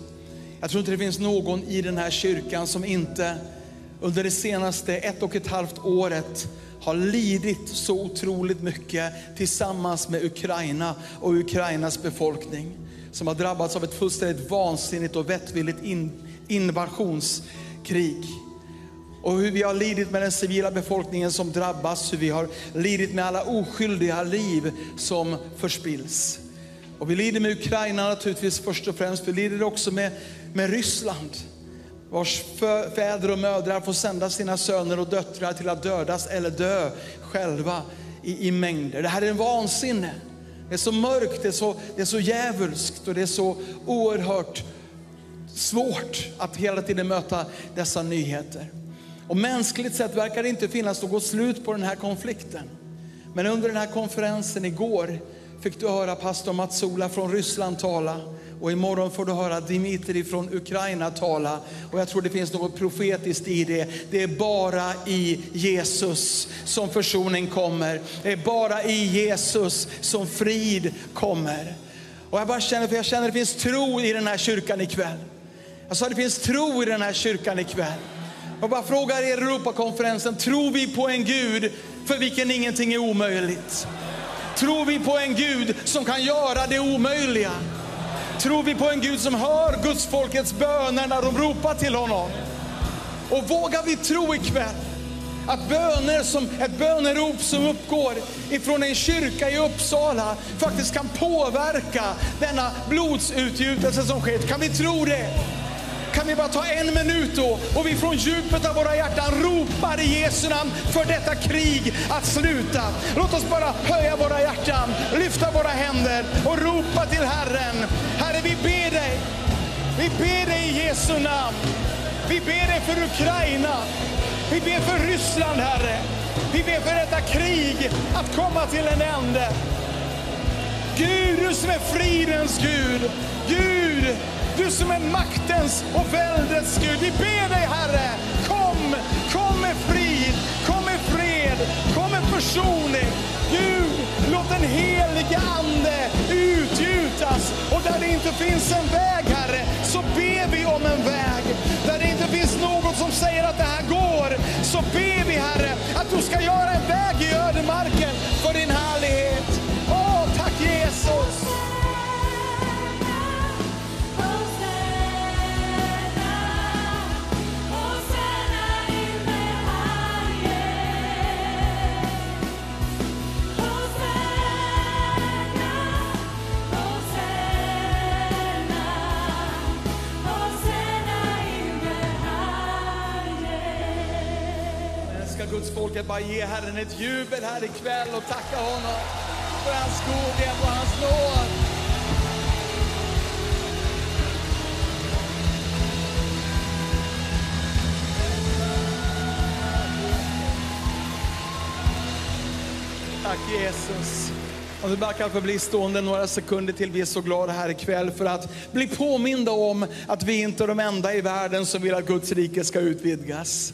Jag tror inte det finns någon i den här kyrkan som inte under det senaste ett och ett halvt året har lidit så otroligt mycket tillsammans med Ukraina och Ukrainas befolkning. Som har drabbats av ett fullständigt vansinnigt och vettvilligt invasionskrig. Och hur vi har lidit med den civila befolkningen som drabbas, hur vi har lidit med alla oskyldiga liv som förspills. Och vi lider med Ukraina naturligtvis först och främst, vi lider också med, med Ryssland vars fäder och mödrar får sända sina söner och döttrar till att dödas eller dö själva i, i mängder. Det här är en vansinne. Det är så mörkt, det är så, det är så djävulskt och det är så oerhört svårt att hela tiden möta dessa nyheter. Och mänskligt sett verkar det inte finnas något slut på den här konflikten. Men under den här konferensen igår fick du höra pastor Matsola från Ryssland tala. Och imorgon får du höra Dimitri från Ukraina tala. Och jag tror det finns något profetiskt i det. Det är bara i Jesus som försoning kommer. Det är bara i Jesus som frid kommer. Och jag bara känner, för jag känner att det finns tro i den här kyrkan ikväll. Jag sa det finns tro i den här kyrkan ikväll. Jag bara frågar er i Europakonferensen, tror vi på en Gud för vilken ingenting är omöjligt? Tror vi på en Gud som kan göra det omöjliga? Tror vi på en Gud som hör Guds folkets böner när de ropar till honom? Och vågar vi tro ikväll att böner som, ett bönerop som uppgår ifrån en kyrka i Uppsala faktiskt kan påverka denna blodsutgjutelse som sker. Kan vi tro det? Kan vi bara ta en minut då och vi från djupet av våra hjärtan ropar i Jesu namn för detta krig att sluta. Låt oss bara höja våra hjärtan, lyfta våra händer och ropa till Herren. Herre, vi ber dig. Vi ber dig i Jesu namn. Vi ber dig för Ukraina. Vi ber för Ryssland, Herre. Vi ber för detta krig att komma till en ände. Gud, du som är fridens Gud. Gud, du som är maktens och väldets Gud. Vi ber dig Herre, kom, kom med frid, kom med fred, kom med försoning. Gud, låt den helige Ande utgjutas. Och där det inte finns en väg Herre, så ber vi om en väg. Där det inte finns något som säger att det här går, så ber vi Herre att du ska göra en väg i ödemarken för din härlighet. Åh, tack Jesus! Folket bara ge Herren ett jubel här ikväll och tacka honom för hans godhet och hans nåd. Tack Jesus. Om vi bara kan få bli stående några sekunder till vi är så glada här ikväll för att bli påminda om att vi inte är de enda i världen som vill att Guds rike ska utvidgas.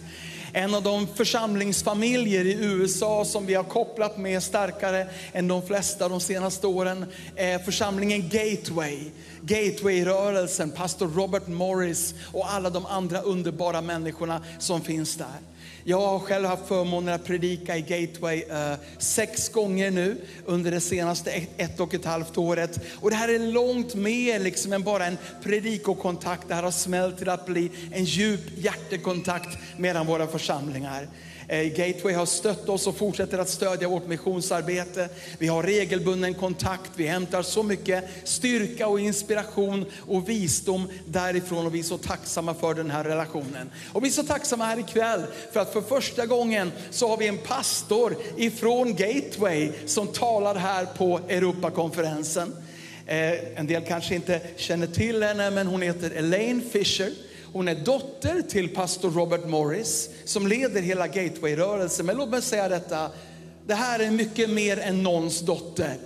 En av de församlingsfamiljer i USA som vi har kopplat med starkare än de flesta de senaste åren är församlingen Gateway. Gateway-rörelsen, pastor Robert Morris och alla de andra underbara människorna som finns där. Jag har själv haft förmånen att predika i Gateway eh, sex gånger nu under det senaste ett, ett och ett halvt året. Och det här är långt mer liksom än bara en predikokontakt. Det här har smält till att bli en djup hjärtekontakt mellan våra församlingar. Eh, Gateway har stött oss och fortsätter att stödja vårt missionsarbete. Vi har regelbunden kontakt, vi hämtar så mycket styrka och inspiration och visdom därifrån och vi är så tacksamma för den här relationen. Och vi är så tacksamma här ikväll för att för första gången så har vi en pastor ifrån Gateway som talar här på Europakonferensen. Eh, En del kanske inte känner till henne men hon heter Elaine Fisher. Hon är dotter till pastor Robert Morris som leder hela Gateway-rörelsen. Men låt mig säga detta, det här är mycket mer än någons dotter.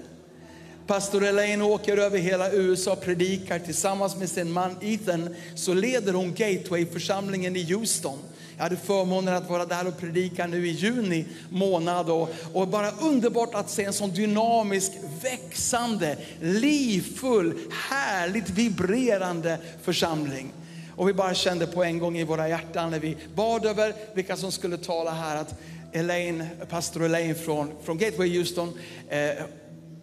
Pastor Elaine åker över hela USA och predikar tillsammans med sin man Ethan. Så leder hon Gateway-församlingen i Houston. Jag hade förmånen att vara där och predika nu i juni månad och, och bara underbart att se en sån dynamisk, växande, livfull, härligt vibrerande församling. Och vi bara kände på en gång i våra hjärtan när vi bad över vilka som skulle tala här att Elaine, pastor Elaine från, från Gateway Houston, eh,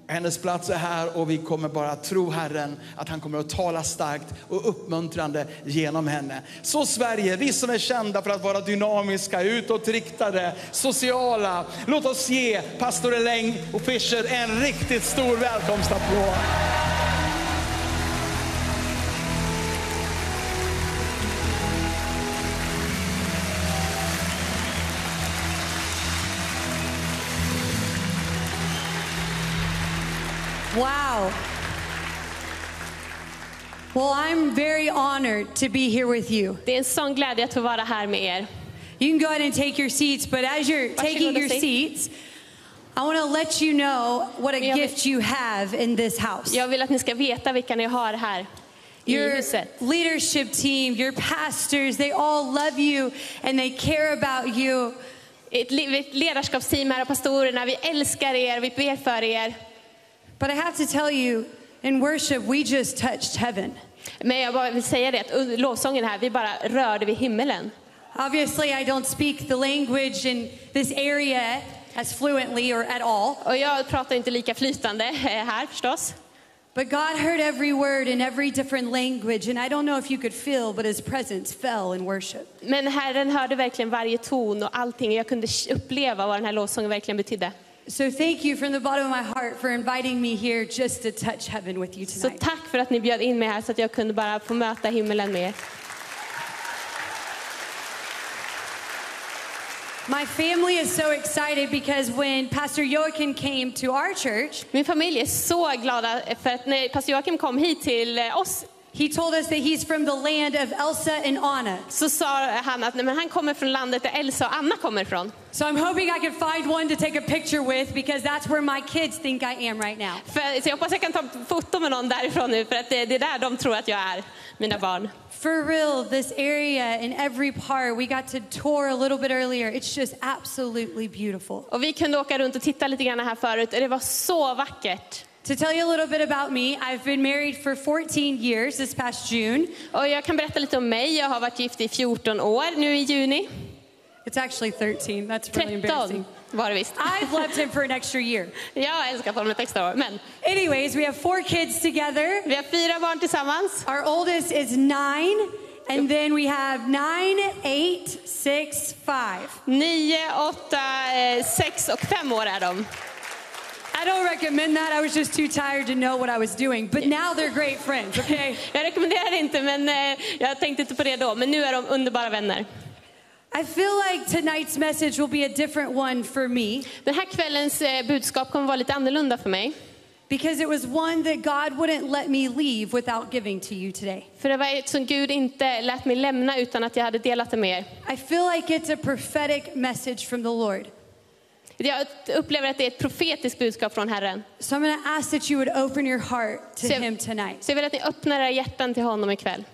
hennes plats är här och vi kommer bara tro Herren att han kommer att tala starkt och uppmuntrande genom henne. Så Sverige, vi som är kända för att vara dynamiska, utåtriktade, sociala. Låt oss ge pastor Elaine och Fischer en riktigt stor välkomstapplåd. Well, I'm very honored to be here with you. Det är en sån glädje att få vara här med er. You can go ahead and take your seats, but as you're taking your seats, I want to let you know what a gift you have in this house. Jag vill att ni ska veta vilka ni har här Your leadership team, your pastors, they all love you and they care about you. Ett ledarskapsteam här och pastorerna, vi älskar er, vi ber för er. But I have to tell you, in worship, we just touched heaven. Men jag bara vill säga det att under lovsången här, vi bara rörde vid himmelen. Obviously, I don't speak the language in this area as fluently or at all. Och jag pratar inte lika flytande eh, här förstås. But God heard every word in every different language, and I don't know if you could feel, but His presence fell in worship. Men Herren hörde verkligen varje ton och allting. Jag kunde uppleva vad den här lovsången verkligen betydde. So thank you from the bottom of my heart for inviting me here just to touch heaven with you Så tonight. tack för att ni bjöd in mig här så att jag kunde bara få möta himmelen med er. My family is so excited because when Pastor Joachim came to our church, Min familj är så glada för att när pastor Joakim kom hit till oss he told us that he's from the land of Elsa and Anna. så sa han att nej, men han kommer från landet där Elsa och Anna kommer ifrån. So I'm hoping I can find one to take a picture with because that's where my kids think I am right now. För, så jag hoppas jag kan ta foto med någon därifrån nu för att det, det är där de tror att jag är, mina barn. For real, this area in every part, we got to tour a little bit earlier. It's just absolutely beautiful. Och vi kunde åka runt och titta lite grann här förut och det var så vackert. To tell you a little bit about me, I've been married for 14 years this past June. Och jag kan berätta lite om mig. Jag har varit gift i 14 år nu i juni. It's actually 13. That's really embarrassing. 13 var det visst. I've loved him for an extra year. Jag har älskat honom ett extra år. Men Anyways, we have four kids together. vi har fyra barn tillsammans. Our oldest is nine, and then we have nine, eight, six, five. Nio, åtta, eh, sex och fem år är de. I don't recommend that. I was just too tired to know what I was doing. But now they're great friends, okay? Jag rekommenderar inte, men eh, jag tänkte inte på det då. Men nu är de underbara vänner. I feel like tonight's message will be a different one for me Den här kvällens eh, budskap kommer vara lite annorlunda för mig. because it was one that God wouldn't let me leave without giving to you today. För det var ett som Gud inte lät mig lämna utan att jag hade delat det med er. I feel like it's a prophetic message from the Lord. Jag upplever att det är ett profetiskt budskap från Herren. So I'm going to ask that you would open your heart to Så jag, Him tonight. så jag vill att ni öppnar era hjärtan till honom ikväll.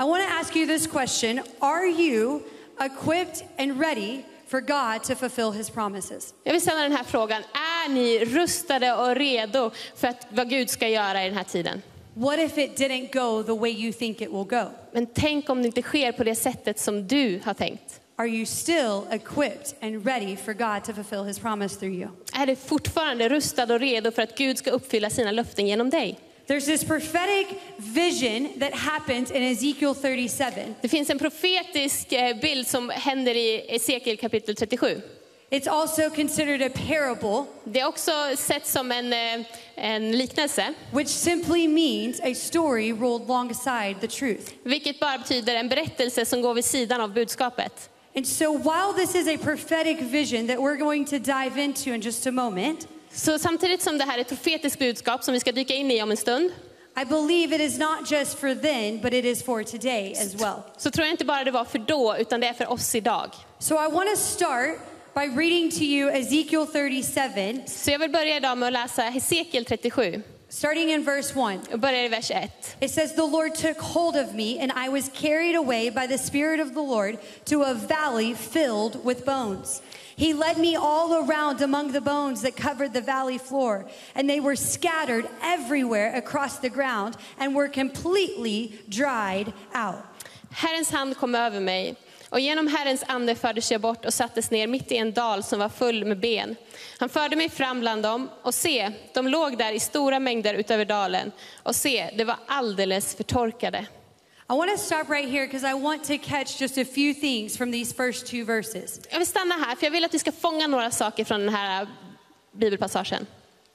I want to ask you this question Are you equipped and ready for God to fulfill His promises? Jag vill ställa den här frågan. Är ni rustade och redo för att, vad Gud ska göra i den här tiden? What if it didn't go the way you think it will go? Men tänk om det inte sker på det sättet som du har tänkt. Are you still equipped and ready for God to fulfill His promise through you? Är du fortfarande rustad och redo för att Gud ska uppfylla sina löften genom dig? There's this prophetic vision that happens in Ezekiel 37. Det finns en profetisk eh, bild som händer i Esekiel kapitel 37. It's also considered a parable, Det är också sett som en, eh, en liknelse, which simply means a story rolled alongside the truth. vilket bara betyder en berättelse som går vid sidan av budskapet. And so, while this is a prophetic vision that we're going to dive into in just a moment, Så samtidigt som det här är ett profetiskt budskap som vi ska dyka in i om en stund, I believe it is not just for then, but it is for today as well. så tror jag inte bara det var för då, utan det är för oss idag. So, I want to start by reading to you Ezekiel 37, Så jag vill börja idag med att läsa Hesekiel 37. Starting in verse 1. Jag börjar i vers 1. It says, The Lord took hold of me, and I was carried away by the Spirit of the Lord to a valley filled with bones. He led me all around among the bones that covered the valley floor, and they were scattered everywhere across the ground and were completely dried out. Herrens hand kom över mig och genom Herrens ande fördes jag bort och sattes ner mitt i en dal som var full med ben. Han förde mig fram bland dem och se, de låg där i stora mängder utöver dalen och se, det var alldeles förtorkade. I want to stop right here because I want to catch just a few things from these first two verses. Jag vill stanna här för jag vill att vi ska fånga några saker från den här bibelpassagen.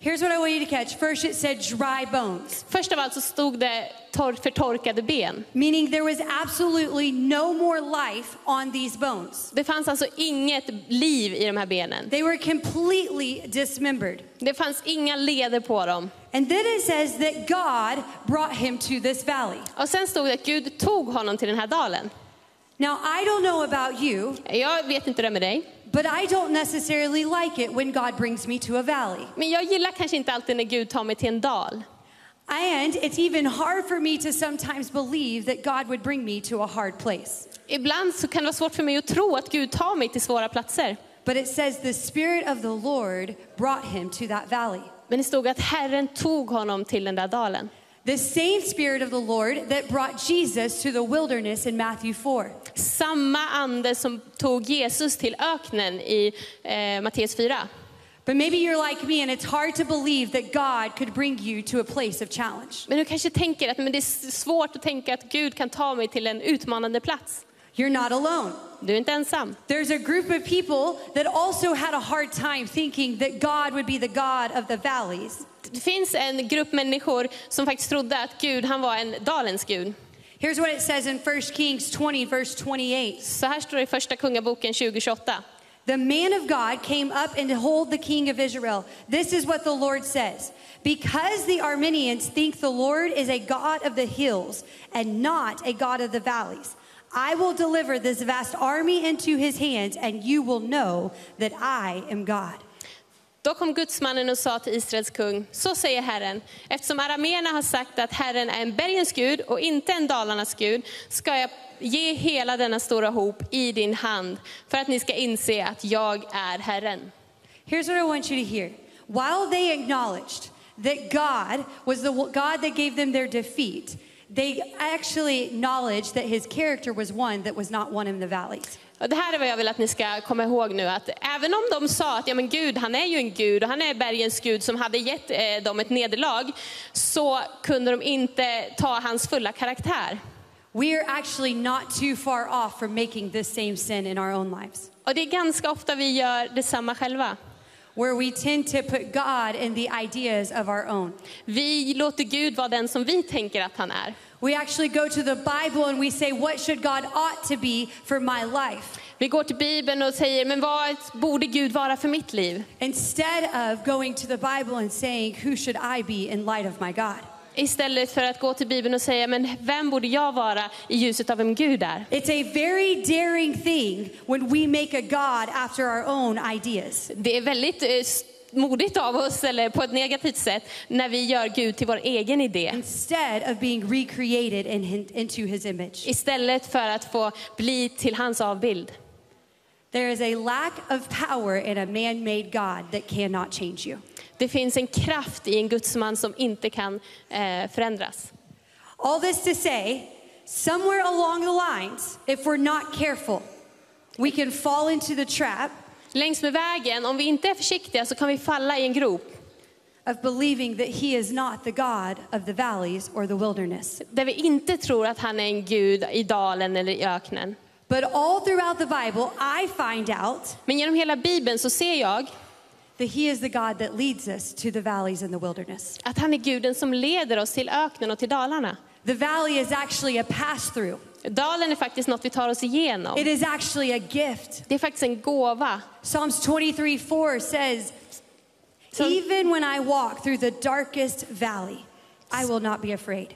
Here's what I want you to catch. First, it said dry bones. Först av allt så stod det tor- förtorkade ben. Meaning there was absolutely no more life on these bones. Det fanns alltså inget liv i de här benen. They were completely dismembered. Det fanns inga leder på dem. And then it says that God brought him to this valley. Och sen stod det att Gud tog honom till den här dalen. Now, I don't know about you, Jag vet inte det med dig. But I don't necessarily like it when God brings me to a valley. Men jag gillar kanske inte alltid när Gud tar mig till en dal. And it's even hard for me to sometimes believe that God would bring me to a hard place. Ibland så kan det vara svårt för mig att tro att Gud tar mig till svåra platser. But it says the Spirit of the Lord brought him to that valley. Men det stod att Herren tog honom till den där dalen. The same Spirit of the Lord that brought Jesus to the wilderness in Matthew 4. Samma ande som tog Jesus till öknen i eh, Matteus 4. But maybe you're like me and it's hard to believe that God could bring you to a place of challenge. Men du kanske tänker att men det är svårt att tänka att Gud kan ta mig till en utmanande plats. You're not alone. Du är inte ensam. There's a group of people that also had a hard time thinking that God would be the God of the valleys. Det finns en grupp människor som faktiskt trodde att Gud, han var en dalens Gud. Here's what it says in 1 Kings 20, verse 28. Så här står det i första kungaboken 2028. The man of God came up and told the king of Israel, This is what the Lord says. Because the Armenians think the Lord is a God of the hills and not a God of the valleys, I will deliver this vast army into his hands, and you will know that I am God. Då kom gudsmannen och sa till Israels kung, så säger Herren, eftersom arameerna har sagt att Herren är en bergens Gud och inte en dalarnas Gud, ska jag ge hela denna stora hop i din hand för att ni ska inse att jag är Herren. Here's what I want you to hear. While they acknowledged that God was the God that gave them their defeat, they actually acknowledged that his character was one that was not one in the valleys. Och det här är vad jag vill att ni ska komma ihåg nu, att även om de sa att ja, men Gud, han är ju en Gud och han är bergens Gud som hade gett eh, dem ett nederlag, så kunde de inte ta hans fulla karaktär. We are actually not too far off from making this same sin in our own lives. Och det är ganska ofta vi gör detsamma själva. Where we tend to put God in the ideas of our own. Vi låter Gud vara den som vi tänker att han är. We actually go to the Bible and we say, What should God ought to be for my life? Vi går till Bibeln och säger, men vad borde Gud vara för mitt liv? Instead of going to the Bible and saying, Who should I be in light of my God? Istället för att gå till Bibeln och säga, men vem borde jag vara i ljuset av vem Gud är? It's a very daring thing when we make a God after our own ideas. Det är väldigt eh, modigt av oss, eller på ett negativt sätt, när vi gör Gud till vår egen idé. Instead of being recreated in, into his image. Istället för att få bli till hans avbild. There is a lack of power in a man-made God that cannot change you. Det finns en kraft i en gudsman som inte kan eh, förändras. All this to say, somewhere along the lines, if we're not careful, we can fall into the trap Längs med vägen, om vi inte är försiktiga så kan vi falla i en grop. of believing that he is not the God of the valleys or the wilderness. Där vi inte tror att han är en gud i dalen eller i öknen. But all throughout the Bible, I find out Men genom hela Bibeln så ser jag that he is the God that leads us to the valleys and the wilderness. att han är guden som leder oss till öknen och till dalarna. The valley is actually a pass through. Dalen är faktiskt något vi tar oss igenom. It is actually a gift. Det är faktiskt en gåva. Psalms 23 4 says, Even when I walk through the darkest valley, I will not be afraid.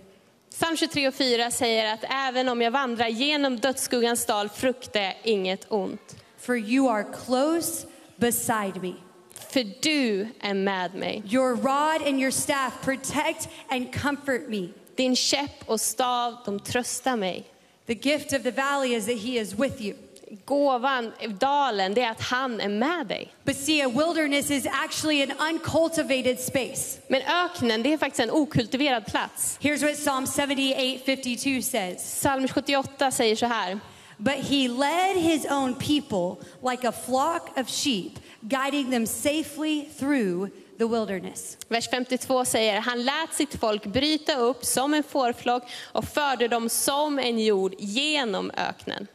Psalm 23 och 4 säger att även om jag vandrar genom dödsskuggans dal fruktar jag inget ont. For you are close beside me. För du är med mig. Your rod and your staff protect and comfort me. Din käpp och stav, de tröstar mig. The gift of the valley is that he is with you. Gåvan, dalen, det är att han är med dig. But see, a wilderness is actually an uncultivated space. Men öknen, det är faktiskt en okultiverad plats. Here's what Psalm 78:52 says. Psalm 78 säger så här. But he led his own people like a flock of sheep, guiding them safely through the wilderness. Vers 52 säger, han lät sitt folk bryta upp som en fårflock och förde dem som en jord genom öknen.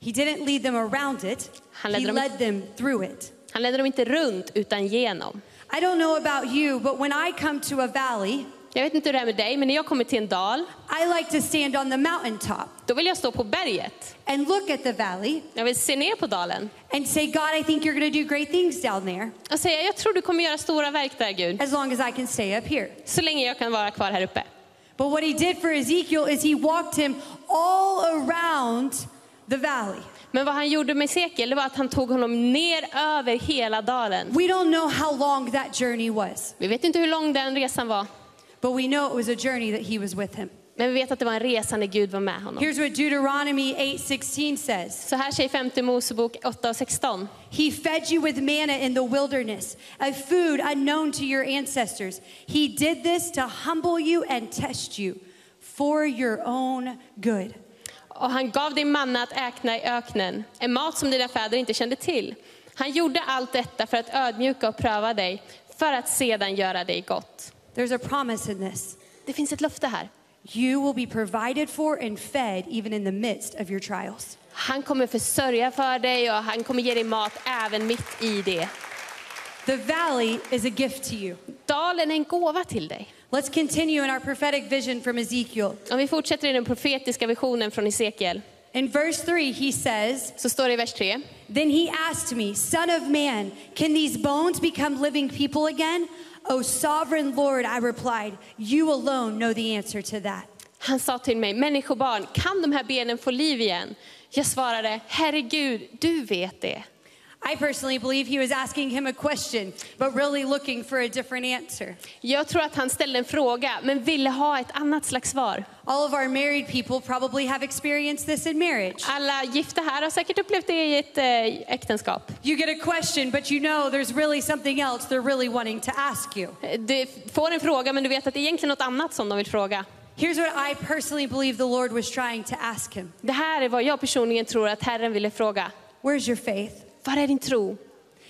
He didn't lead them around it, Han he ledde, dem, led them through it. han ledde dem inte runt utan genom. I don't know about you, but when I come to a valley, Jag vet inte hur det är med dig, men när jag kommer till en dal, I like to stand on the mountaintop då vill jag stå på berget. and look at the valley Jag vill se ner på dalen and say, God, I think you're going to do great things down there och säga, jag tror du kommer göra stora verk där Gud. as long as I can stay up here. Så länge jag kan vara kvar här uppe. But what he did for Ezekiel is he walked him all around the valley. Men vad han gjorde med Sekel, det var att han tog honom ner över hela dalen. We don't know how long that journey was, Vi vet inte hur lång den resan var, but we know it was a journey that he was with him. men vi vet att det var en resa när Gud var med honom. Here's what Deuteronomy 8:16 says. Så här säger femte Mosebok 8 och 16. He fed you with manna in the wilderness, a food unknown to your ancestors. He did this to humble you and test you for your own good. Och han gav dig manna att äkna i öknen, en mat som dina fäder inte kände till. Han gjorde allt detta för att ödmjuka och pröva dig, för att sedan göra dig gott. There's a promise in this. Det finns ett löfte här. You will be provided for and fed even in the midst of your trials. Han kommer försörja för dig och han kommer ge dig mat även mitt i det. The valley is a gift to you. Dalen är en gåva till dig. Let's continue in our prophetic vision from Ezekiel. Om vi fortsätter i den profetiska visionen från Esekiel, In verse 3, he says, så står det i vers 3. Then he asked me, Son of man, can these bones become living people again? O sovereign Lord, I replied, You alone know the answer to that. Han sa till mig, människobarn, kan de här benen få liv igen? Jag svarade, herregud, du vet det. I personally believe he was asking him a question, but really looking for a different answer. Jag tror att han ställde en fråga, men ville ha ett annat slags svar. All of our married people probably have experienced this in marriage. Alla gifta här har säkert upplevt det i ett eh, äktenskap. You get a question, but you know there's really something else they're really wanting to ask you. Du får en fråga, men du vet att det är egentligen något annat som de vill fråga. Here's what I personally believe the Lord was trying to ask him Det här är vad jag personligen tror att Herren ville fråga. Where's your faith? Var är din tro?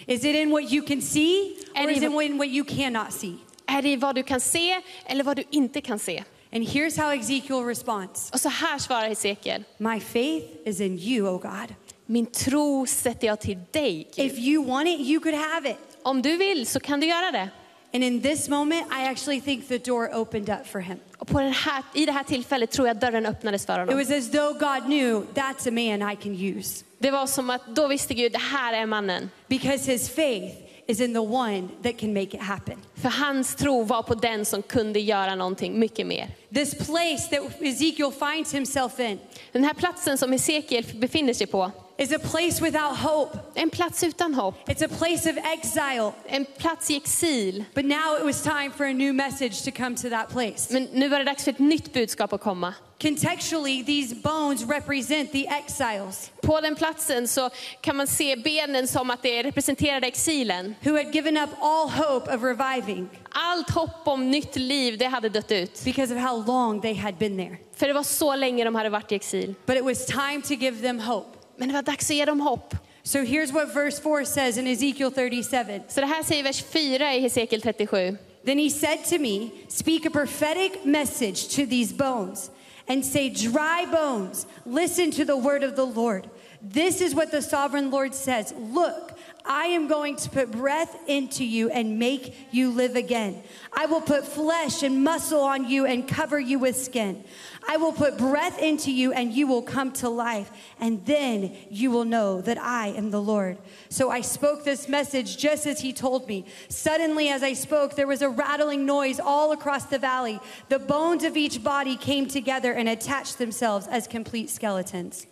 Is it in what you can see, or is it in what you cannot see? Är det vad du kan se eller vad du inte kan se? And here's how Ezekiel responds Och så här svarar Hesekiel. My faith is in you, O God. Min tro sätter jag till dig, Gud. If you want it, you could have it. Om du vill så kan du göra det. And in this moment, I actually think the door opened up for him. Och på den här, i det här tillfället tror jag dörren öppnades för It honom. was as though God knew that's a man I can use Det var som att då visste Gud, det här är mannen. because his faith is in the one that can make it happen. För hans tro var på den som kunde göra någonting mycket mer. This place that Ezekiel finds himself in Den här platsen som Hesekiel befinner sig på, is a place without hope. en plats utan hopp. It's a place of exile. En plats i exil. But now it was time for a new message to come to that place. Men nu var det dags för ett nytt budskap att komma. Contextually, these bones represent the exiles På den platsen så kan man se benen som att det representerade exilen. who had given up all hope of reviving Allt hopp om nytt liv, det hade dött ut. because of how long they had been there. För det var så länge de hade varit i exil. But it was time to give them hope. Men det var dags att ge dem hopp. So here's what verse 4 says in Ezekiel 37. Så det här säger vers 4 i Hesekiel 37. Then he said to me, Speak a prophetic message to these bones and say, Dry bones, listen to the word of the Lord. This is what the sovereign Lord says Look, I am going to put breath into you and make you live again. I will put flesh and muscle on you and cover you with skin. I will put breath into you and you will come to life, and then you will know that I am the Lord. So I spoke this message just as he told me. Suddenly, as I spoke, there was a rattling noise all across the valley. The bones of each body came together and attached themselves as complete skeletons.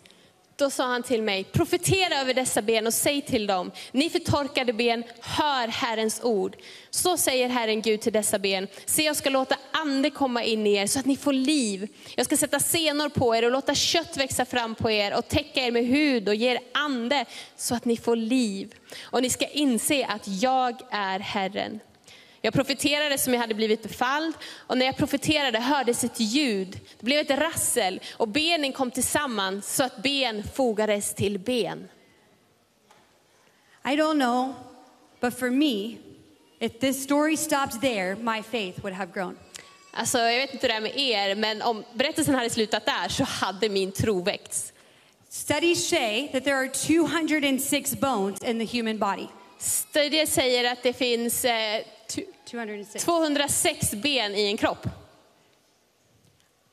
Då sa han till mig, profetera över dessa ben och säg till dem, ni förtorkade ben, hör Herrens ord. Så säger Herren Gud till dessa ben, se jag ska låta ande komma in i er så att ni får liv. Jag ska sätta senor på er och låta kött växa fram på er och täcka er med hud och ge er ande så att ni får liv. Och ni ska inse att jag är Herren. Jag profeterade som jag hade blivit befalld och när jag profeterade hördes ett ljud. Det blev ett rassel och benen kom tillsammans så att ben fogades till ben. I don't know, but for me, if this story stopped there, my faith would have grown. Alltså, jag vet inte hur det är med er, men om berättelsen hade slutat där så hade min tro väckts. Studies say that there are 206 bones in the human body. Studier säger att det finns eh, 206. 206 ben i en kropp.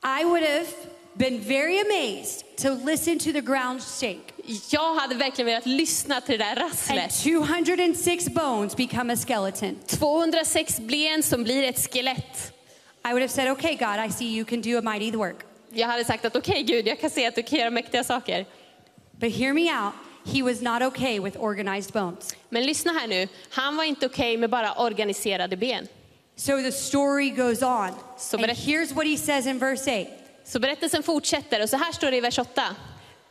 I would have been very amazed to listen to the ground shake. Jag hade verkligen velat lyssna till det där And rasslet. 206 bones become a skeleton. 206 ben som blir ett skelett. I would have said, okay, God, I see you can do a mighty work. Jag hade sagt att okej Gud, jag kan se att du kan göra mäktiga saker. But hear me out. He was not okay with organized bones. Men lyssna här nu, han var inte okej med bara organiserade ben. So the story goes on. Så, And here's what he says in verse 8. så berättelsen fortsätter och så här står det i vers 8.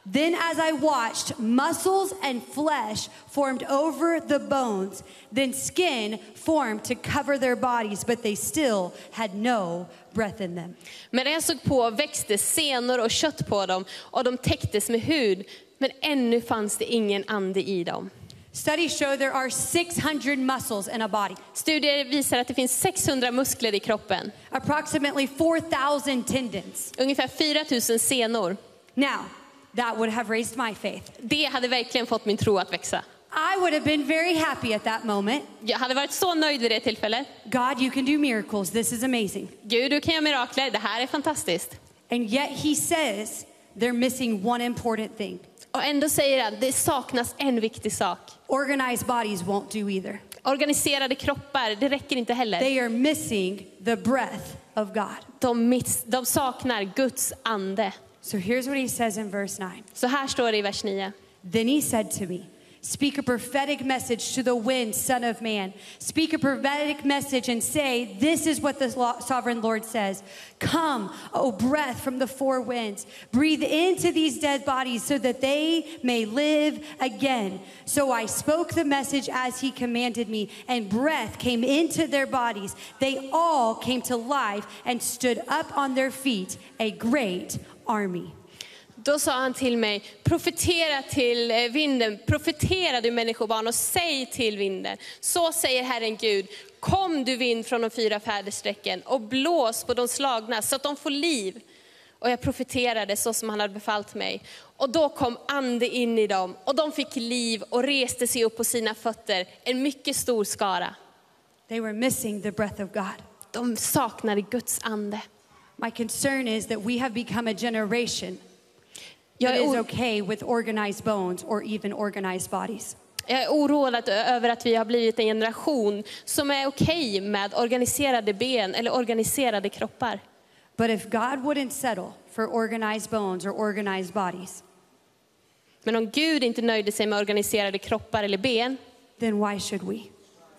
Then, as I watched, muscles and flesh formed over the bones. Then skin formed to cover their bodies, but they still had no breath in them. Men jag såg på växte senor och kött på dem och de täcktes med hud. Men ännu fanns det ingen ande i dem. Studies show there are 600 muscles in a body, Studier visar att det finns 600 muskler i kroppen. approximately 4,000 tendons. Ungefär 4000 senor. Now, that would have raised my faith. Det hade verkligen fått min tro att växa. I would have been very happy at that moment. Jag hade varit så nöjd vid det tillfället. God, you can do miracles. This is amazing. Gud, du kan göra mirakler. Det här är fantastiskt. And yet, he says they're missing one important thing. Och ändå säger han, det saknas en viktig sak. Organized bodies won't do either. Organiserade kroppar, det räcker inte heller. They are missing the breath of God. De, miss, de saknar Guds ande. So here's what he says in verse 9. Så här står det i vers 9. Then he said to me, Speak a prophetic message to the wind, Son of Man. Speak a prophetic message and say, This is what the sovereign Lord says Come, O breath from the four winds, breathe into these dead bodies so that they may live again. So I spoke the message as he commanded me, and breath came into their bodies. They all came to life and stood up on their feet, a great army. Då sa han till mig, profetera till eh, vinden, profetera du människobarn och säg till vinden. Så säger Herren Gud, kom du vind från de fyra färdesträcken och blås på de slagna så att de får liv. Och jag profeterade så som han hade befallt mig. Och då kom ande in i dem och de fick liv och reste sig upp på sina fötter, en mycket stor skara. They were missing the breath of God. De saknade Guds ande. My concern is that we have become a generation Jag är okay with organized bones or even organized bodies. Jag är oroad över att vi har blivit en generation som är okej med organiserade ben eller organiserade kroppar. But if God wouldn't settle for organized bones or organized bodies, Men om Gud inte nöjde sig med organiserade kroppar eller ben, then why should we?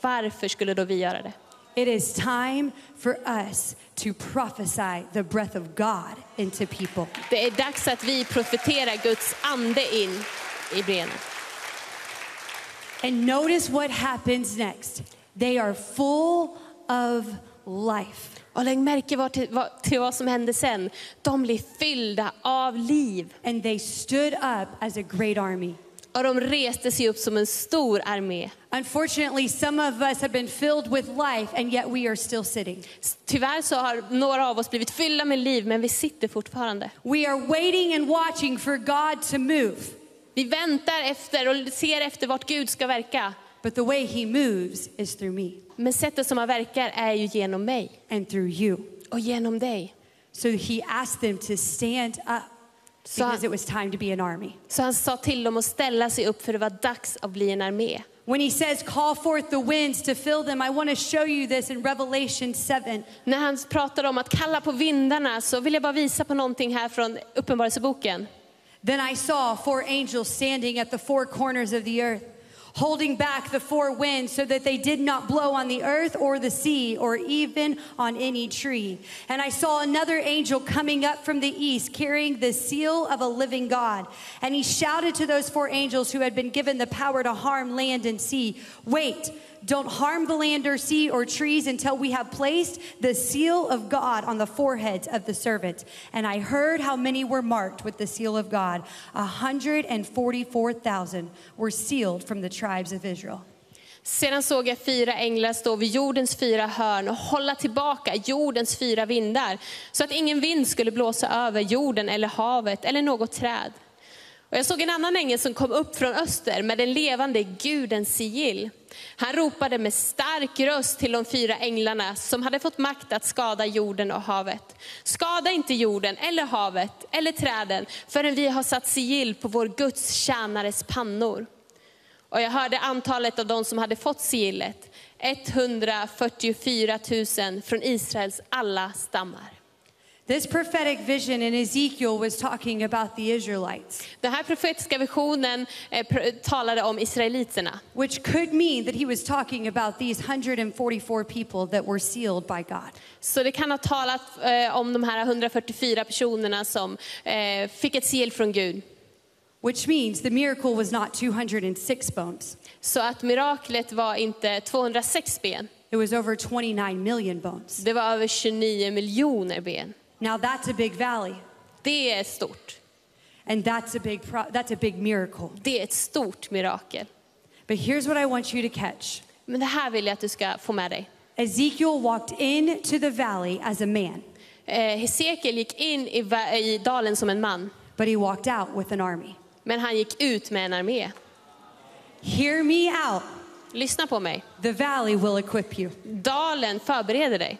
varför skulle då vi göra det? It is time for us to prophesy the breath of God into people. Det är dags att vi profeterar Guds ande in i benen. And notice what happens next. They are full of life. Och lägg märke vad till, vad, till vad som hände sen. De blir fyllda av liv. And they stood up as a great army. Och de reste sig upp som en stor armé. Unfortunately, some of us have been filled with life and yet we are still sitting. Tyvärr så har några av oss blivit fyllda med liv, men vi sitter fortfarande. We are waiting and watching for God to move. Vi väntar efter och ser efter vart Gud ska verka. But the way he moves is through me Men sättet som han verkar är ju genom mig and through you. och genom dig. So he asked them to stand up Så because it was time to be an army. så han sa till dem att ställa sig upp för det var dags att bli en armé. When he says, call forth the winds to fill them, I want to show you this in Revelation 7. När han pratar om att kalla på vindarna så vill jag bara visa på någonting här från Uppenbarelseboken. Then I saw four angels standing at the four corners of the earth, holding back the four winds so that they did not blow on the earth or the sea or even on any tree. And I saw another angel coming up from the east carrying the seal of a living God. And he shouted to those four angels who had been given the power to harm land and sea Wait, don't harm the land or sea or trees until we have placed the seal of God on the foreheads of the servants. And I heard how many were marked with the seal of God. 144,000 were sealed from the tribes of Israel. Sedan såg jag fyra änglar stå vid jordens fyra hörn och hålla tillbaka jordens fyra vindar, så att ingen vind skulle blåsa över jorden eller havet eller något träd. Och jag såg en annan ängel som kom upp från öster med den levande gudens sigill. Han ropade med stark röst till de fyra änglarna som hade fått makt att skada jorden och havet. Skada inte jorden eller havet eller träden förrän vi har satt sigill på vår Guds tjänares pannor. Och jag hörde antalet av de som hade fått sigillet, 144 000 från Israels alla stammar. This prophetic vision in Ezekiel was talking about the Israelites. Den här profetiska visionen eh, pr- talade om israeliterna. Which could mean that he was talking about these 144 people that were sealed by God. Så det kan ha talat eh, om de här 144 personerna som eh, fick ett sigill från Gud. Which means the miracle was not 206 bones. Så att miraklet var inte 206 ben. It was over 29 million bones. Det var över 29 miljoner ben. Now that's a big valley. Det är stort. And that's a big that's a big miracle. Det är ett stort mirakel. But here's what I want you to catch. Men det här vill jag att du ska få med dig. Ezekiel walked into the valley as a man, Eh, Hesekiel gick in i, i dalen som en man, but he walked out with an army. men han gick ut med en armé. Hear me out. Lyssna på mig. The valley will equip you. Dalen förbereder dig.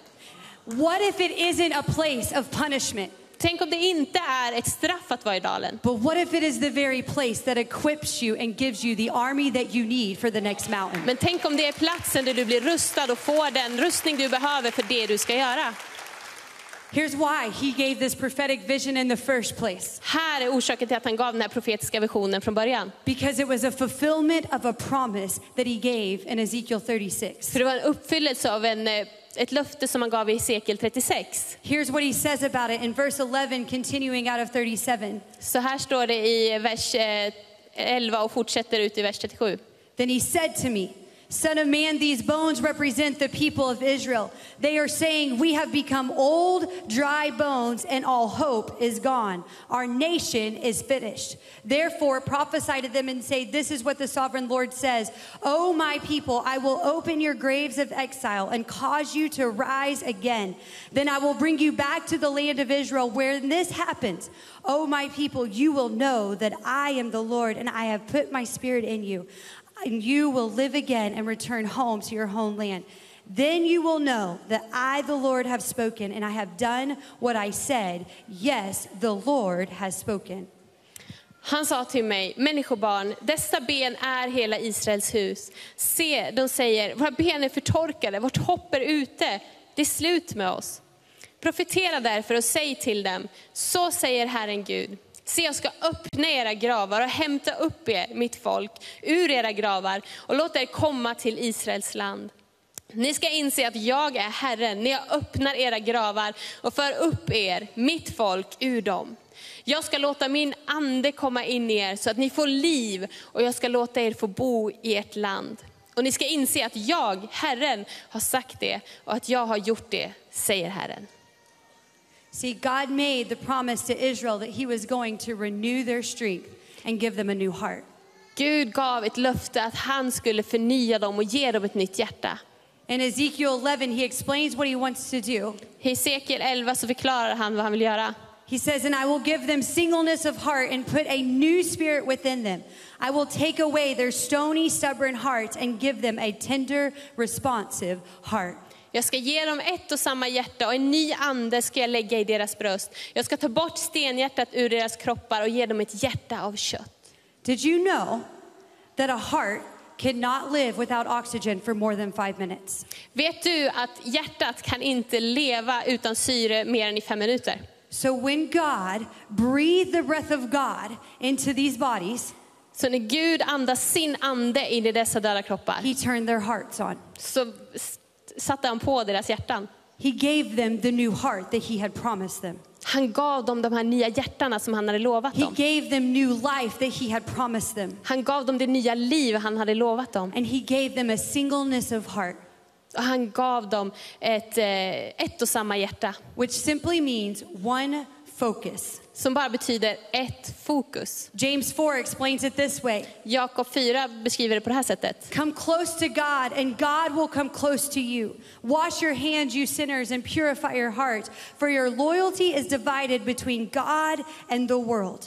What if it isn't a place of punishment? Tänk om det inte är ett straff att vara i dalen. But what if it is the very place that equips you and gives you the army that you need for the next mountain? Men tänk om det är platsen där du blir rustad och får den rustning du behöver för det du ska göra. Here's why he gave this prophetic vision in the first place. Här är orsaken till att han gav den här profetiska visionen från början. Because it was a fulfillment of a promise that he gave in Ezekiel 36. För det var en uppfyllelse av en, eh, ett löfte som han gav i Hesekiel 36. Here's what he says about it in verse 11, continuing out of 37. Så här står det i vers eh, 11 och fortsätter ut i vers 37. Then he said to me, Son of man, these bones represent the people of Israel. They are saying, We have become old, dry bones, and all hope is gone. Our nation is finished. Therefore, prophesy to them and say, This is what the sovereign Lord says O my people, I will open your graves of exile and cause you to rise again. Then I will bring you back to the land of Israel. When this happens, O my people, you will know that I am the Lord and I have put my spirit in you and you will live again and return home to your homeland. Then you will know that I, the Lord, have spoken, and I have done what I said. Yes, the Lord has spoken. Han sa till mig, människobarn, dessa ben är hela Israels hus. Se, de säger, våra ben är förtorkade, vårt hopp är ute, det är slut med oss. Profetera därför och säg till dem, så säger Herren Gud. Se, jag ska öppna era gravar och hämta upp er, mitt folk, ur era gravar och låta er komma till Israels land. Ni ska inse att jag är Herren när jag öppnar era gravar och för upp er, mitt folk, ur dem. Jag ska låta min ande komma in i er så att ni får liv och jag ska låta er få bo i ert land. Och ni ska inse att jag, Herren, har sagt det och att jag har gjort det, säger Herren. See, God made the promise to Israel that He was going to renew their strength and give them a new heart. Gud gav ett löfte att han skulle förnya dem och ge dem ett nytt hjärta. In Ezekiel 11, He explains what He wants to do. I Hesekiel 11 så förklarar han vad han vill göra. He says, And I will give them singleness of heart and put a new spirit within them. I will take away their stony, stubborn hearts and give them a tender, responsive heart. Jag ska ge dem ett och samma hjärta och en ny ande ska jag lägga i deras bröst. Jag ska ta bort stenhjärtat ur deras kroppar och ge dem ett hjärta av kött. Did you know that a heart cannot live without oxygen for more than five minutes? Vet du att hjärtat kan inte leva utan syre mer än i fem minuter? So when God breathed the breath of God into these bodies, Så när Gud andas sin ande in i dessa döda kroppar he turned their hearts on. så satte han på deras hjärtan. He gave them the new heart that he had promised them. Han gav dem de här nya hjärtana som han hade lovat He dem. gave them new life that he had promised them. Han gav dem det nya liv han hade lovat dem. And he gave them a singleness of heart, Och han gav dem ett, eh, ett och samma hjärta. which simply means one focus. Som bara betyder ett fokus. James 4 explains it this way Jakob 4 beskriver det på det här sättet. Come close to God, and God will come close to you. Wash your hands, you sinners, and purify your heart, for your loyalty is divided between God and the world.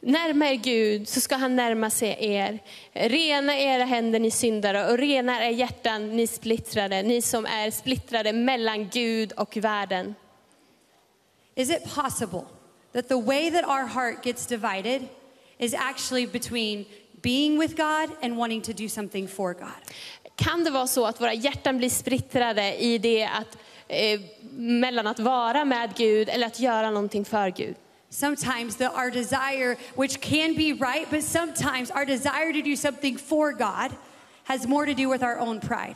Närma er Gud så ska han närma sig er. Rena era händer ni syndare och rena era hjärtan ni splittrade, ni som är splittrade mellan Gud och världen. Is it possible that the way that our heart gets divided is actually between being with God and wanting to do something for God? Kan det vara så att våra hjärtan blir splittrade i det att, eh, mellan att vara med Gud eller att göra någonting för Gud? Sometimes the, our desire, which can be right, but sometimes our desire to do something for God has more to do with our own pride.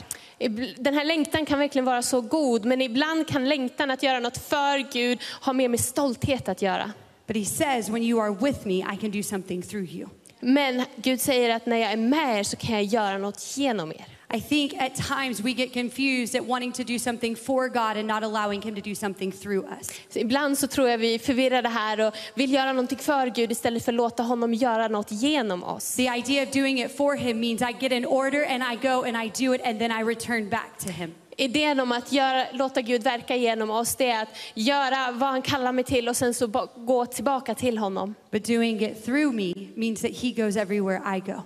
Den här längtan kan verkligen vara så god, men ibland kan längtan att göra något för Gud ha mer med stolthet att göra. But he says, when you are with me, I can do something through you. Men Gud säger att när jag är med er så kan jag göra något genom er. I think at times we get confused at wanting to do something for God and not allowing him to do something through us. Så ibland så tror jag vi är förvirrade här och vill göra någonting för Gud istället för att låta honom göra något genom oss. The idea of doing it for him means I get an order and I go and I do it and then I return back to him. Idén om att göra, låta Gud verka genom oss, det är att göra vad han kallar mig till och sen så gå tillbaka till honom. But doing it through me means that he goes everywhere I go.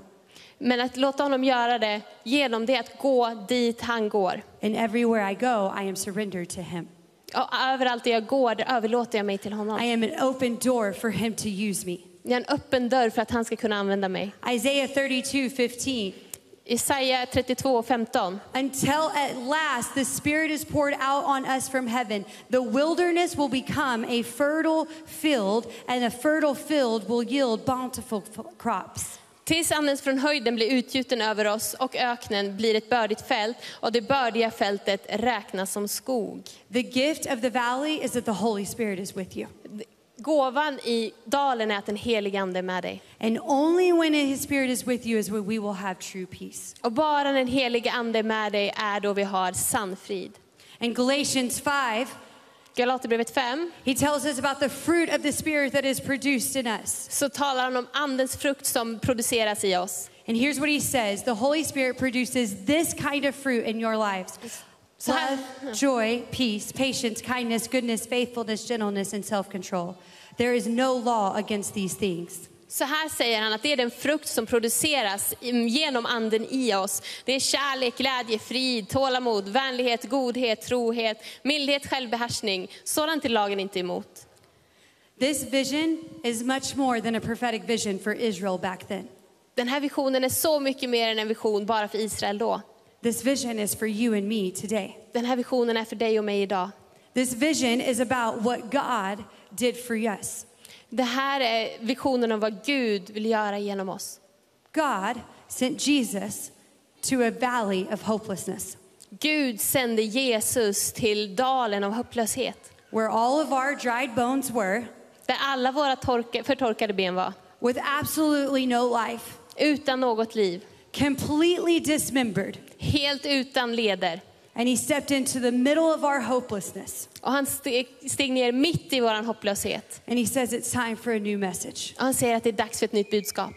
Men att låta honom göra det genom det att gå dit han går. And everywhere I go, I am surrendered to him. Och överallt där jag går, där överlåter jag mig till honom. I am an open door for him to use me. Jag är en öppen dörr för att han ska kunna använda mig. Isaiah 32 15. Isaiah 32, 15. Until at last the Spirit is poured out on us from heaven, the wilderness will become a fertile field, and a fertile field will yield bountiful crops. Tills andens från höjden blir utgjuten över oss och öknen blir ett bördigt fält och det bördiga fältet räknas som skog. The gift of the valley is that the Holy Spirit is with you. Gåvan i dalen är att den helige ande är med dig. And only when His Spirit is with you is when we will have true peace. Och bara den helige ande är med dig är då vi har sann frid. In Galatians 5, Galaterbrevet 5 he tells us about the fruit of the Spirit that is produced in us. så talar han om andens frukt som produceras i oss. And here's what he says the Holy Spirit produces this kind of fruit in your lives love, joy, peace, patience, kindness, goodness, faithfulness, gentleness, and self control. There is no law against these things. Så här säger han att det är den frukt som produceras genom anden i oss. Det är kärlek, glädje, frid, tålamod, vänlighet, godhet, trohet, mildhet, självbehärskning. Sådant är lagen inte emot. This vision is much more than a prophetic vision for Israel back then. Den här visionen är så mycket mer än en vision bara för Israel då. This vision is for you and me today. Den här visionen är för dig och mig idag. This vision is about what God did for us. Det här är visionen om vad Gud vill göra genom oss. God sent Jesus to a valley of hopelessness Gud sände Jesus till dalen av hopplöshet. where all of our dried bones were, Där alla våra torka, förtorkade ben var. with absolutely no life, Utan något liv. completely dismembered. Helt utan leder. And he stepped into the middle of our hopelessness. Och han steg, steg ner mitt i vår hopplöshet. And he says it's time for a new message. Och han säger att det är dags för ett nytt budskap.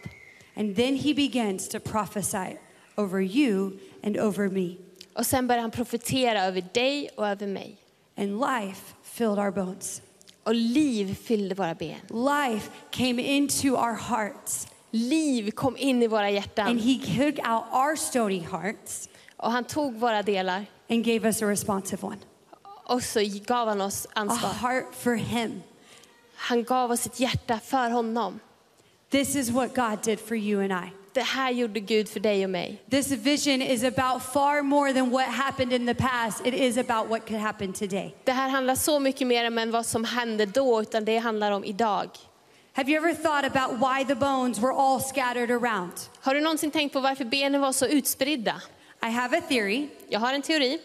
And then he begins to prophesy over you and over me. Och sen börjar han profetera över dig och över mig. And life filled our bones. Och liv fyllde våra ben. Life came into our hearts. Liv kom in i våra hjärtan. And he took out our stony hearts Och han tog våra delar. And gave us a responsive one. Och så gav han oss A ansvar. heart for him. Han gav oss ett hjärta för honom. This is what God did for you and I. Det här gjorde Gud för dig och mig. This vision is about far more than what happened in the past. It is about what could happen today. Det här handlar så mycket mer än vad som hände då, utan det handlar om idag. Have you ever thought about why the bones were all scattered around? Har du någonsin tänkt på varför benen var så utspridda? I have a theory. Jag har en teori.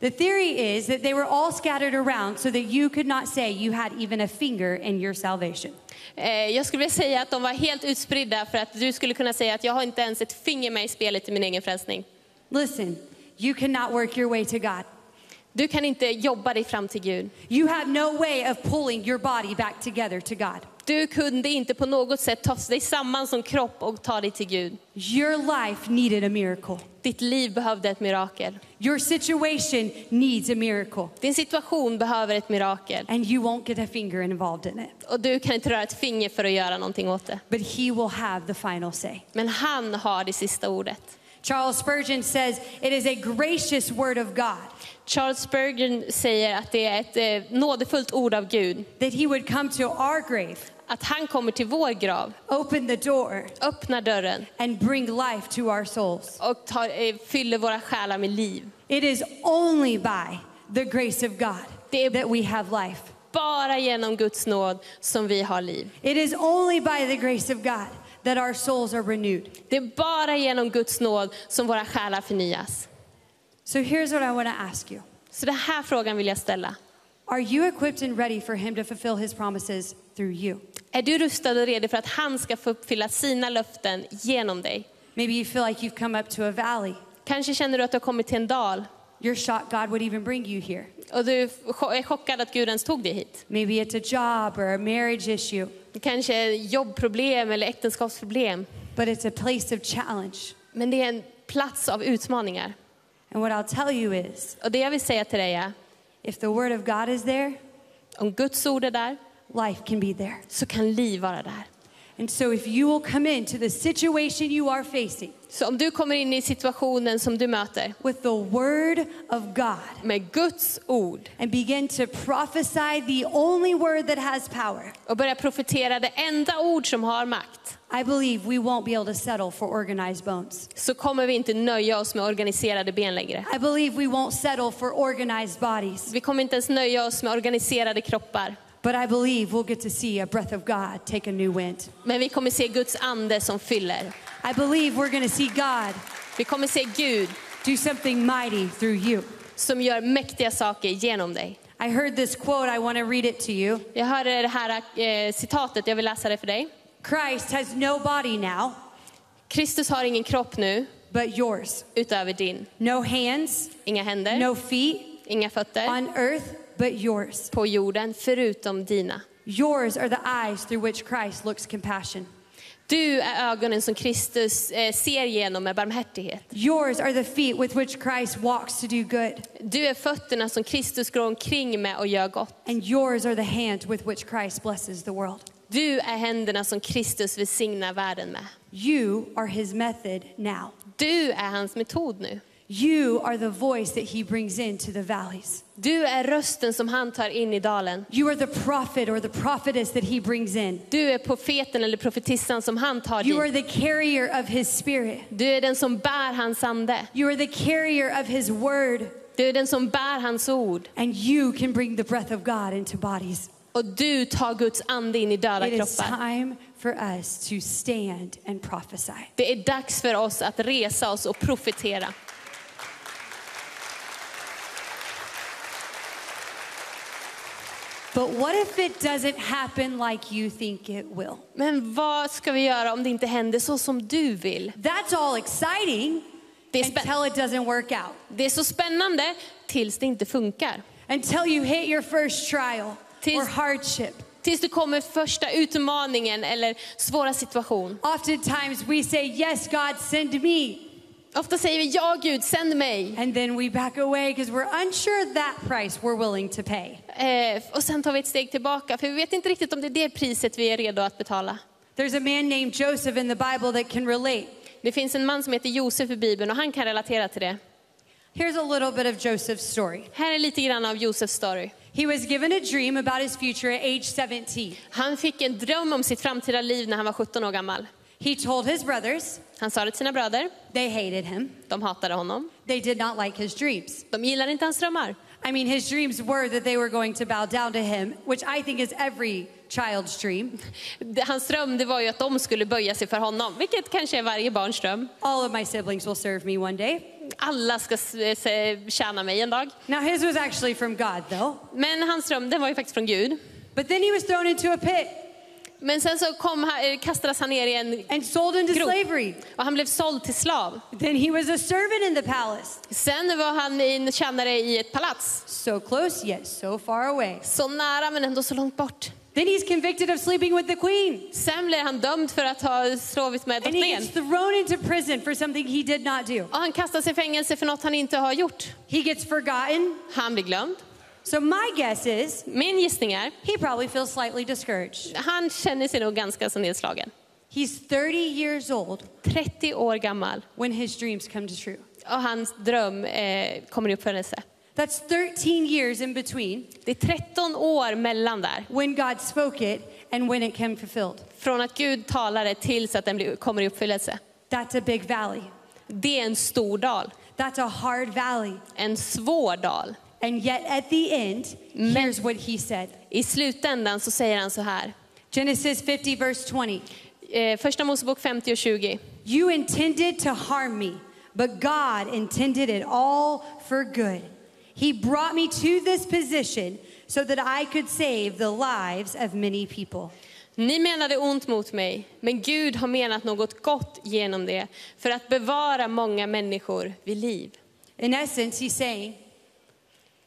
The theory is that they were all scattered around so that you could not say you had even a finger in your salvation. Eh, Jag skulle vilja säga att de var helt utspridda för att du skulle kunna säga att jag har inte ens ett finger med i spelet i min egen frälsning. Listen, you cannot work your way to God. Du kan inte jobba dig fram till Gud. You have no way of pulling your body back together to God. Du kunde inte på något sätt ta dig samman som kropp och ta dig till Gud. Your life needed a miracle. Ditt liv behövde ett mirakel. Your situation needs a miracle. Din situation behöver ett mirakel. And you won't get a finger involved in it. Och du kan inte röra ett finger för att göra någonting åt det. But he will have the final say. Men han har det sista ordet. Charles Spurgeon says it is a gracious word of God. Charles Spurgeon säger att det är ett eh, nådefullt ord av Gud. That he would come to our grave. Att han kommer till vår grav. Open the door. Öppnar dörren. And bring life to our souls. Och tar, eh, fyller våra själar med liv. It is only by the grace of God that we have life. Bara genom Guds nåd som vi har liv. It is only by the grace of God that our souls are renewed. Det är bara genom Guds nåd som våra själar förnyas. So here's what I want to ask you. Så den här frågan vill jag ställa. Are you equipped and ready for him to fulfill his promises through you? Är du rustad och redo för att han ska få uppfylla sina löften genom dig? Maybe you feel like you've come up to a valley. Kanske känner du att du har kommit till en dal. You're shocked God would even bring you here. Och du är chockad att Gud ens tog dig hit. Maybe it's a job or a marriage issue. Kanske jobbproblem eller äktenskapsproblem. But it's a place of challenge. Men det är en plats av utmaningar. And what I'll tell you is, Och det jag vill säga till dig är, if the word of God is there, om Guds ord är där, life can be there. så kan liv vara där. And so if you will come into the situation you are facing Så om du kommer in i situationen som du möter with the word of God med Guds ord and begin to prophesy the only word that has power, och börjar profetera det enda ord som har makt I believe we won't be able to settle for organized bones. så kommer vi inte nöja oss med organiserade ben längre. I believe we won't settle for organized bodies. Vi kommer inte ens nöja oss med organiserade kroppar. But I believe we'll get to see a breath of God take a new wind. Men vi kommer se Guds ande som fyller. I believe we're going to see God Vi kommer se Gud do something mighty through you. som gör mäktiga saker genom dig. I heard this quote, I want to read it to you. Jag hörde det här eh, citatet, jag vill läsa det för dig. Christ has no body now, Kristus har ingen kropp nu but yours. utöver din. No hands, Inga händer, no feet inga fötter on earth, but yours. på jorden förutom dina. Yours are the eyes through which Christ looks compassion. Du är ögonen som Kristus eh, ser genom med barmhärtighet. Yours are the feet with which Christ walks to do good. Du är fötterna som Kristus går omkring med och gör gott. And yours are the hands with which Christ blesses the world. Du är händerna som Kristus välsignar världen med. You are his method now. Du är hans metod nu. You are the voice that he brings into the valleys. Du är rösten som han tar in i dalen. You are the prophet or the prophetess that he brings in. Du är profeten eller profetissan som han tar You are dit. the carrier of his spirit. Du är den som bär hans ande. You are the carrier of his word. Du är den som bär hans ord. And you can bring the breath of God into bodies. Och du tar Guds ande in i döda It is kroppar. time for us to stand and prophesy. Det är dags för oss att resa oss och profetera. But what if it doesn't happen like you think it will? Men vad ska vi göra om det inte händer så som du vill? That's all exciting until it doesn't work out. det är så spännande tills det inte funkar. Until you hit your first trial Tills- or hardship. Tills du kommer första utmaningen eller svåra situation. Oftentimes we say, Yes, God, send me. Ofta säger vi ja Gud, sänd mig. And then we back away because we're unsure that price we're willing to pay. Eh, och sen tar vi ett steg tillbaka för vi vet inte riktigt om det är det priset vi är redo att betala. There's a man named Joseph in the Bible that can relate. Det finns en man som heter Josef i Bibeln och han kan relatera till det. Here's a little bit of Joseph's story. Här är lite grann av Josefs story. He was given a dream about his future at age 17. Han fick en dröm om sitt framtida liv när han var 17 år gammal. He told his brothers. Han sa det till sina bröder. They hated him. De hatade honom. They did not like his dreams. De gillade inte hans drömmar. I mean, his dreams were that they were going to bow down to him, which I think is every child's dream. Det- Hans dröm det var ju att de skulle böja sig för honom, vilket kanske är varje barns dröm. All of my siblings will serve me one day. Alla ska s- eh, tjäna mig en dag. Now, his was actually from God, though. Men hans dröm den var ju faktiskt från Gud. But then he was thrown into a pit Men sen så kom, eh, kastades han ner i en and sold into grop. slavery. Och han blev såld till slav. Then he was a servant in the palace. Sen var han en tjänare i ett palats. So close, yet so far away. Så nära men ändå så långt bort. Then he's convicted of sleeping with the queen. Sen blir han dömd för att ha sovit med And he drottningen. gets thrown into prison for something he did not do. Och han kastas i fängelse för något han inte har gjort. He gets forgotten. Han blir glömd. So my guess is Min gissning är, he probably feels slightly discouraged. han känner sig nog ganska så nedslagen. He's 30 years old 30 år gammal when his dreams come to true. och hans dröm eh, kommer i uppfyllelse. That's 13 years in between Det är 13 år mellan där. when God spoke it and when it came fulfilled. Från att Gud talade tills att den blir, kommer i uppfyllelse. That's a big valley. Det är en stor dal. That's a hard valley. En svår dal. And yet at the end, here's what he said. I slutändan så säger han så här. Genesis 50 verse 20. Eh, första Mosebok 50 och 20. You intended to harm me, but God intended it all for good. He brought me to this position so that I could save the lives of many people. Ni menade ont mot mig, men Gud har menat något gott genom det för att bevara många människor vid liv. In essence, he's saying,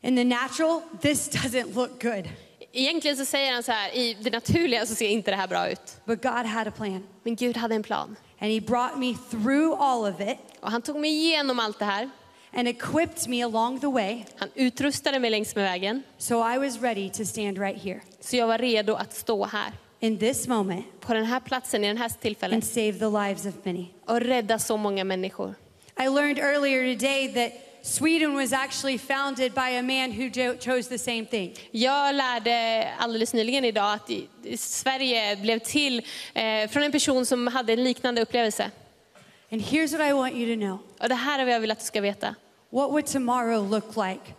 in the natural, this doesn't look good, Egentligen så säger han så här, i det naturliga så ser inte det här bra ut. but God had a plan. Men Gud hade en plan. And he brought me through all of it Och han tog mig igenom allt det här. and equipped me along the way Han utrustade mig längs med vägen. so I was ready to stand right here Så jag var redo att stå här. in this moment På den här platsen, i den här and tillfället. save the lives of many. Och rädda så många människor. I learned earlier today that Sweden was actually founded by a man who chose the same thing. Jag lärde alldeles nyligen idag att Sverige blev till eh, från en person som hade en liknande upplevelse. And here's what I want you to know Och det här är vad jag vill att du ska veta. what would tomorrow look like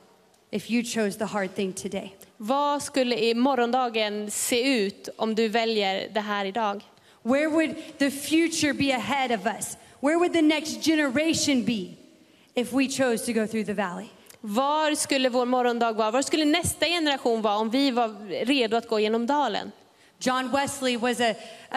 if you chose the hard thing today? Vad skulle i morgondagen se ut om du väljer det här idag? Where would the future be ahead of us? Where would the next generation be if we chose to go through the valley? Var skulle vår morgondag vara? Var skulle nästa generation vara om vi var redo att gå genom dalen? John Wesley was a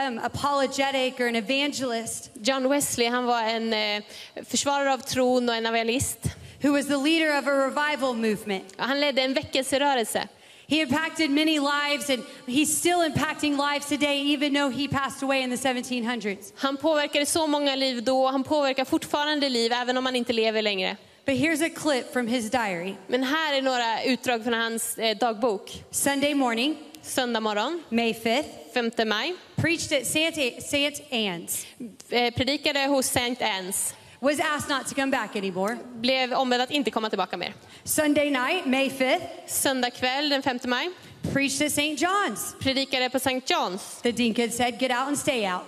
um, apologetic or an evangelist John Wesley han var en eh, försvarare av tron och en evangelist. who was the leader of a revival movement. Han ledde en väckelserörelse. He impacted many lives and he's still impacting lives today even though he passed away in the 1700s. Han påverkade så många liv då, han påverkar fortfarande liv även om han inte lever längre. But here's a clip from his diary. Men här är några utdrag från hans eh, dagbok. Sunday morning, Söndag morgon, May 5th, 5 maj, preached at St. Anne's. eh, predikade hos St. Anne's. Was asked not to come back anymore. Blev ombedd att inte komma tillbaka mer. Sunday night, May 5th, Söndag kväll den 5 maj, preached at St. John's. predikade på St. John's. The deacon said, Get out and stay out.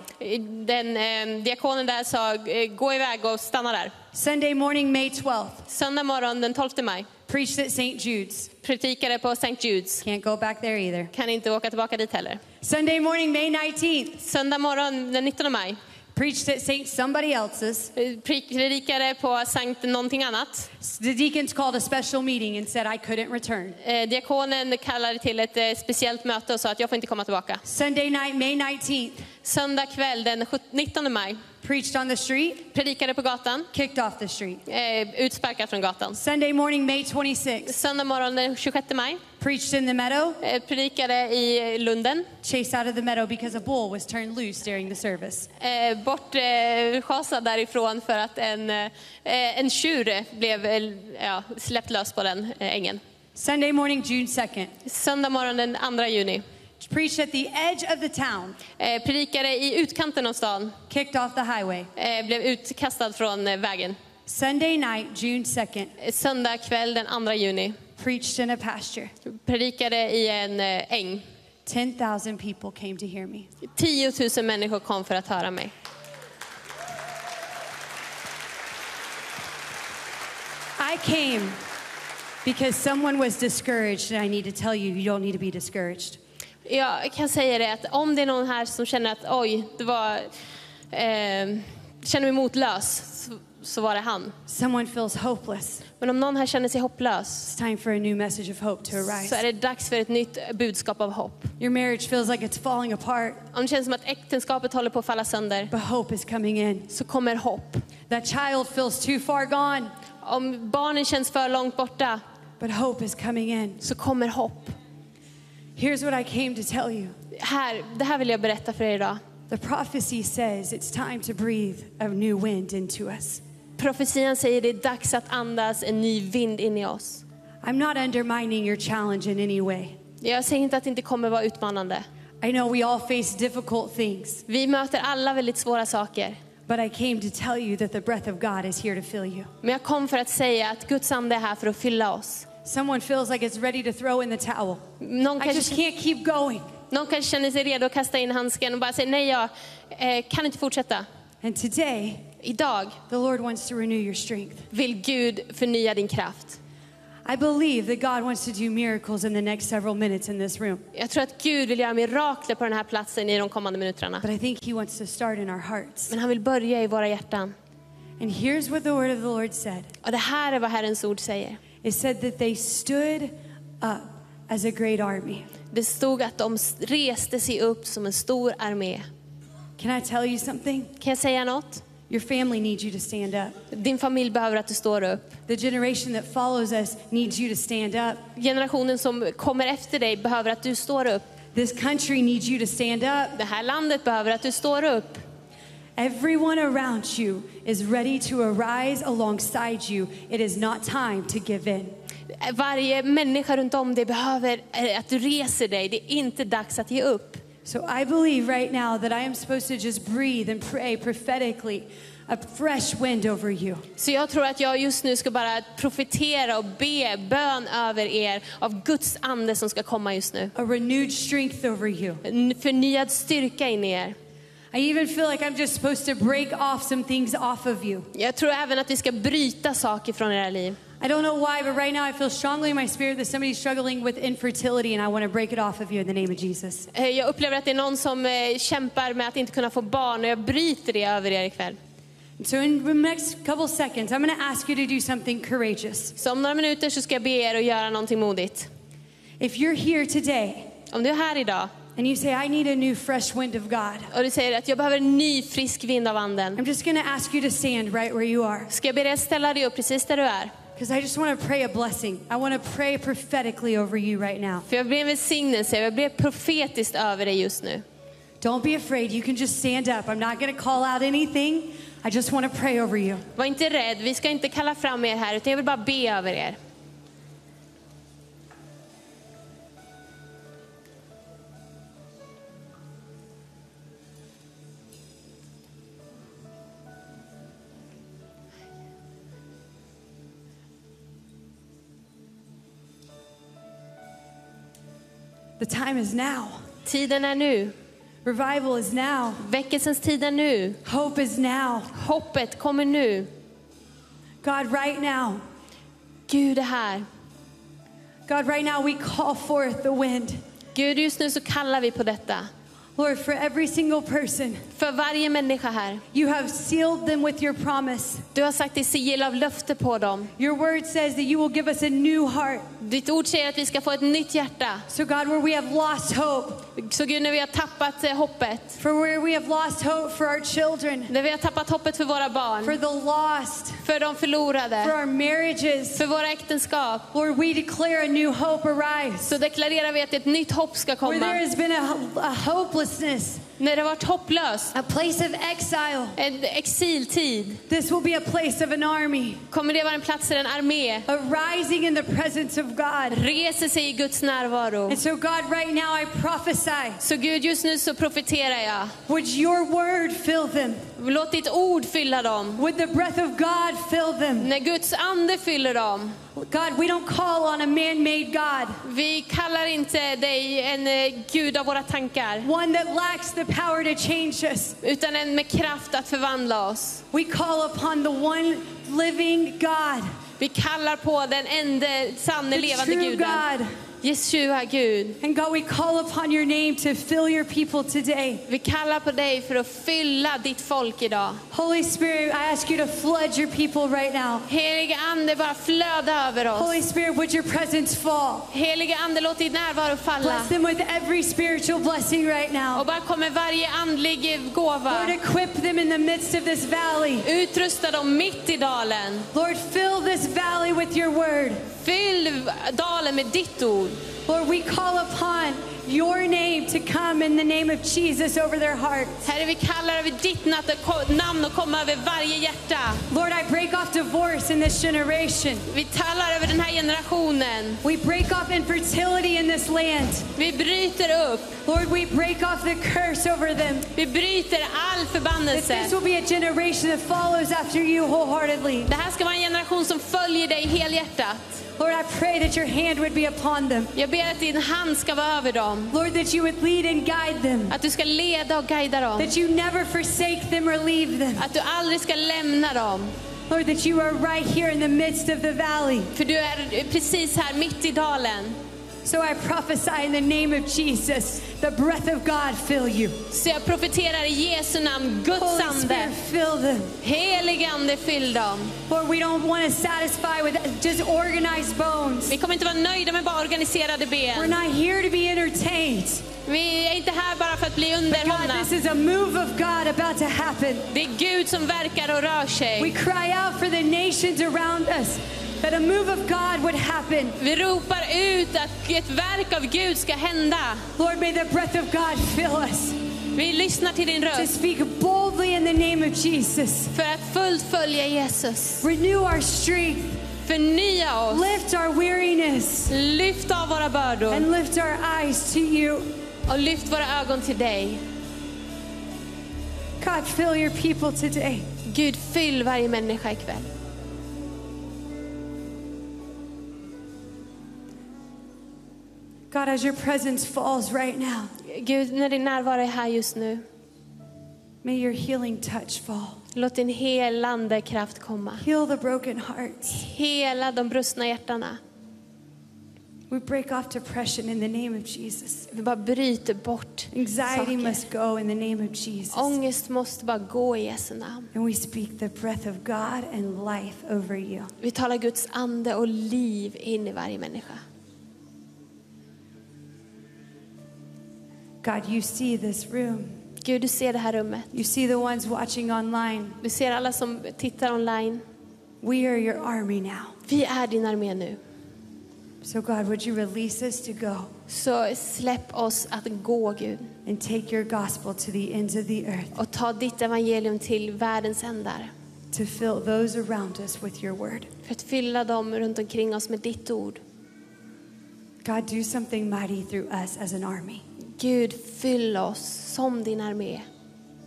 Den eh, diakonen där sa, eh, gå iväg och stanna där. Sunday morning, May 12th, Söndag morgon den 12 maj, preached at St. Jude's. predikade på St. Jude's. Can't go back there either. Kan inte åka tillbaka dit heller. Sunday morning, May 19th, Söndag morgon den 19 maj, preached at St. somebody else's. predikade på Sankt någonting annat. The deacons called a special meeting and said I couldn't return. Eh, diakonen kallade till ett eh, speciellt möte och sa att jag får inte komma tillbaka. Sunday night, May 19th, Söndag kväll den 17 19 maj, preached on the street, predikade på gatan, kicked off the street. eh, utsparkad från gatan. Sunday morning, May 26th, Söndag morgon den 26 maj, preached in the meadow, eh, predikade i Lunden. chased out of the meadow because a bull was turned loose during the service. Eh, bort eh, därifrån för att en, eh, en tjur blev eh, ja, släppt lös på den eh, ängen. Sunday morning, June 2nd, Söndag morgon den 2 juni. Preached at the edge of the town. Eh, predikade i utkanten av stan. Kicked off the highway. Eh, blev utkastad från eh, vägen. Sunday night, June 2nd. Eh, söndag kväll den 2 juni. Preached in a pasture. Predikade i en eh, äng. 10,000 people came to hear me. 10 000 människor kom för att höra mig. I came because someone was discouraged and I need to tell you you don't need to be discouraged. Jag kan säga det att om det är någon här som känner att oj, det var, eh, känner mig motlös, så, så var det han. Someone feels hopeless. Men om någon här känner sig hopplös It's time for a new message of hope to arise. så är det dags för ett nytt budskap av hopp. Your marriage feels like it's falling apart, Om det känns som att äktenskapet håller på att falla sönder but hope is coming in. så kommer hopp. That child feels too far gone, Om barnen känns för långt borta but hope is coming in. så kommer hopp. Here's what I came to tell you. Här, det här vill jag berätta för er idag. The prophecy says it's time to breathe a new wind into us. Profetian säger det är dags att andas en ny vind in i oss. I'm not undermining your challenge in any way. Jag säger inte att det inte kommer vara utmanande. I know we all face difficult things, Vi möter alla väldigt svåra saker. but I came to tell you that the breath of God is here to fill you. Men jag kom för att säga att Guds ande är här för att fylla oss. Someone feels like it's ready to throw in the towel. Någon I just can't keep going. någon kanske känner sig redo att kasta in handsken och bara säga nej, jag eh, kan inte fortsätta. And today, Idag the Lord wants to renew your strength. vill Gud förnya din kraft. I believe that God wants to do miracles in the next several minutes in this room. Jag tror att Gud vill göra mirakler på den här platsen i de kommande minuterna. But I think He wants to start in our hearts. Men han vill börja i våra hjärtan. And here's what the word of the Lord said Och det här är vad Herrens ord säger. It said that they stood up as a great army. Det stod att de reste sig upp som en stor armé. Can I tell you something? Kan jag säga något? Your family needs you to stand up. Din familj behöver att du står upp. The generation that follows us needs you to stand up. Generationen som kommer efter dig behöver att du står upp. This country needs you to stand up. Det här landet behöver att du står upp. Everyone around you is ready to arise alongside you. It is not time to give in. Varje människa runt om dig behöver eh, att du reser dig. Det är inte dags att ge upp. So I believe right now that I am supposed to just breathe and pray prophetically a fresh wind over you. Så jag tror att jag just nu ska bara profetera och be bön över er av Guds ande som ska komma just nu. A renewed strength over you. En förnyad styrka in i er. I even feel like I'm just supposed to break off some things off of you. Jag tror även att vi ska bryta saker från era liv. I don't know why, but right now I feel strongly in my spirit that somebody's struggling with infertility, and I want to break it off of you in the name of Jesus. Eh, Jag upplever att det är någon som eh, kämpar med att inte kunna få barn och jag bryter det över er ikväll. So, in the next couple seconds, I'm going to ask you to do something courageous. Så om några minuter så ska jag be er att göra någonting modigt. If you're here today Om du är här idag and you say, I need a new fresh wind of God, och du säger att jag behöver en ny frisk vind av anden. I'm just going to ask you to stand right where you are. Ska jag be dig att ställa dig upp precis där du är? Because I just want to pray a blessing. I want to pray prophetically over you right now. För jag ber en välsignelse, jag ber profetiskt över dig just nu. Don't be afraid. You can just stand up. I'm not going to call out anything. I just want to pray over you. Var inte rädd, vi ska inte kalla fram er här utan jag vill bara be över er. The time is now. Tiden är nu. Revival is now. Väckelsens tid är nu. Hope is now. Hoppet kommer nu. God, right now. Gud är här. God, right now we call forth the wind. Gud, just nu så kallar vi på detta. Lord, for every single person, För varje människa här. you have sealed them with your promise. Du har sagt ditt sigill av löfte på dem. Your word says that you will give us a new heart. Ditt ord säger att vi ska få ett nytt hjärta. So, God, where we have lost hope, Så Gud, när vi har tappat eh, hoppet, for where we have lost hope for our children, när vi har tappat hoppet för våra barn, for the lost, för de for our marriages, för våra äktenskap, Lord, we declare a new hope arise. så deklarerar vi att ett nytt hopp ska Where there has been a, a hopelessness, När det varit hopplöst, a place of exile, en exiltid, this will be a place of an army, kommer det vara en plats där en armé arising in the presence of God. reser sig i Guds närvaro. And so, God, right now I prophesy, Så Gud, just nu så profeterar jag. would your word fill them? Låt ditt ord fylla dem. Would the breath of God fill them? När Guds ande fyller dem. God, we don't call on a man made God, Vi kallar inte dig en eh, gud av våra tankar, one that lacks the power to change us. utan en med kraft att förvandla oss. We call upon the one living God Vi kallar på den enda sanne The levande guden. God. Yeshua Gud. And God, we call upon your name to fill your people today. Vi kallar på dig för att fylla ditt folk idag. Holy Spirit, I ask you to flood your people right now. Helige Ande, bara flöda över oss. Holy Spirit, would your presence fall? Helige Ande, låt din närvaro falla. Bless them with every spiritual blessing right now. Och bara kom med varje andlig gåva. Lord, equip them in the midst of this valley. Utrusta dem mitt i dalen. Lord, fill this valley with your word. Fyll dalen med ditt ord. Lord, we call upon your name to come in the name of Jesus over their hearts. Herre, vi kallar över ditt namn och komma över varje hjärta. Lord, I break off divorce in this generation. Vi talar över den här generationen. We break off infertility in this land. Vi bryter upp. Lord, we break off the curse over them. Vi bryter all That förbannelse. this will be a generation that follows after you wholeheartedly. Det här ska vara en generation som följer dig helhjärtat. Lord, I pray that your hand would be upon them. Jag ber att din hand ska vara över dem. Lord, that you would lead and guide them. Att du ska leda och guida dem. That you never forsake them or leave them. Att du aldrig ska lämna dem. Lord, that you are right here in the midst of the valley. För du är precis här mitt i dalen. So I prophesy in the name of Jesus, the breath of God fill you. Så jag profeterar i Jesu namn, Guds Holy ande. Fill them. Helig ande, fyll dem. Lord, we don't want to satisfy with just organized bones. Vi kommer inte vara nöjda med bara organiserade ben. We're not here to be entertained. Vi är inte här bara för att bli underhållna. God, this is a move of God about to happen. Det är Gud som verkar och rör We cry out for the nations around us that a move of God would happen. Vi ropar ut att ett verk av Gud ska hända. Lord, may the breath of God fill us Vi lyssnar till din to röst speak boldly in the name of Jesus. för att fullt följa Jesus. Renew our strength, Förnya oss. lift our weariness, Lyft av våra bördor and lift our eyes to you. och lyft våra ögon till dig. God, fill your people today. Gud, fyll varje människa ikväll. God, as your presence falls right now, Gud, när din närvaro är här just nu, may your healing touch fall. låt din helande kraft komma. Heal the broken hearts. Hela de brustna hjärtana. We break off depression in the name of Jesus. Vi bara bryter bort Anxiety saker. must go in the name of Jesus. Ångest måste bara gå i Jesu namn. And we speak the breath of God and life over you. Vi talar Guds ande och liv in i varje människa. God, you see this room. Gud, du ser det här rummet. You see the ones watching online. Du ser alla som tittar online. We are your army now. Vi är din armé nu. So, God, would you release us to go Så släpp oss att gå, Gud. and take your gospel to the ends of the earth Och ta ditt evangelium till världens ändar. to fill those around us with your word? För att fylla dem runt omkring oss med ditt ord. God, do something mighty through us as an army. Gud, fyll oss som din armé.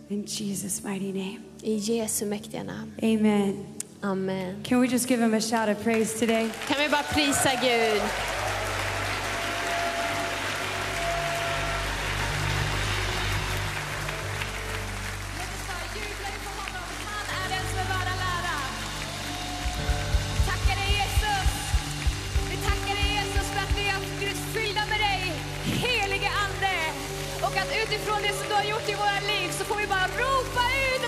In Jesus' mighty name. I Jesu mäktiga namn. Amen. Amen. Can we just give him a shout of praise today? Kan vi bara prisa Gud? Att det som du har gjort i våra liv så får vi bara ropa ut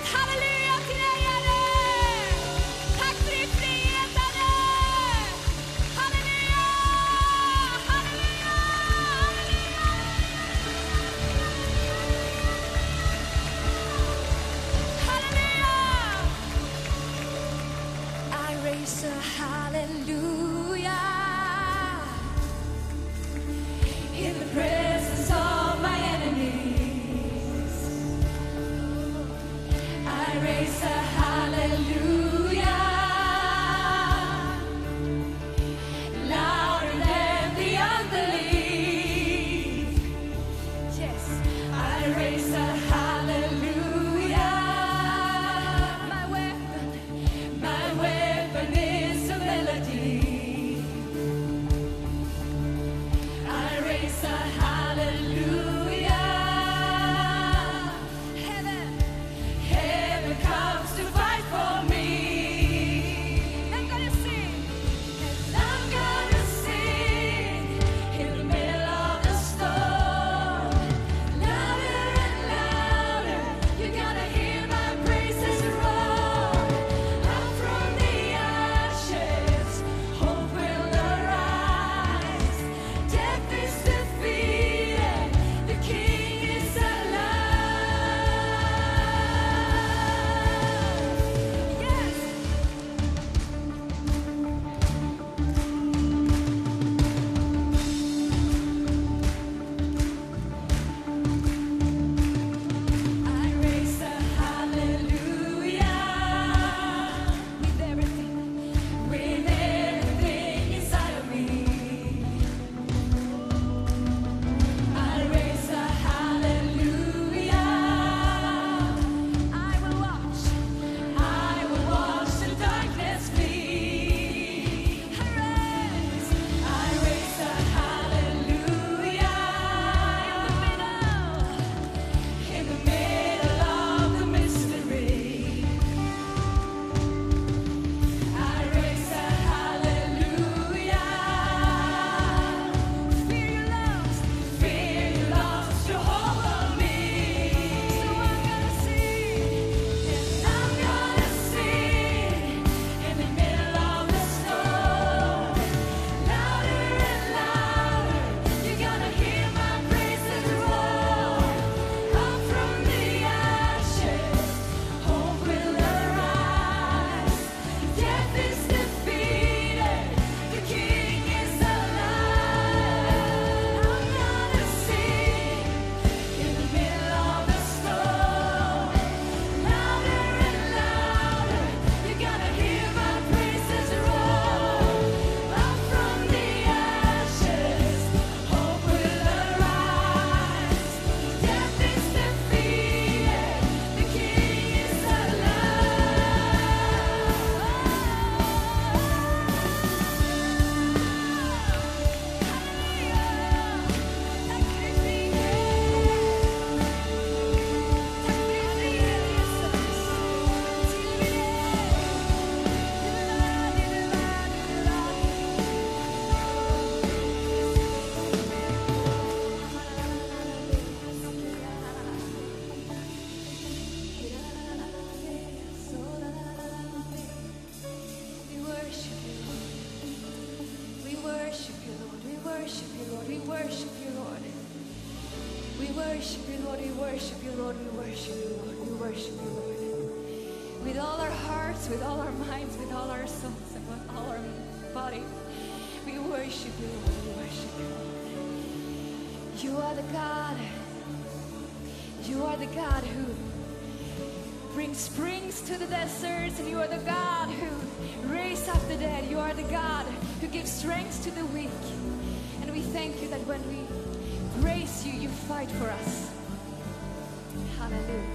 strength to the weak. And we thank you that when we praise you, you fight for us. Hallelujah.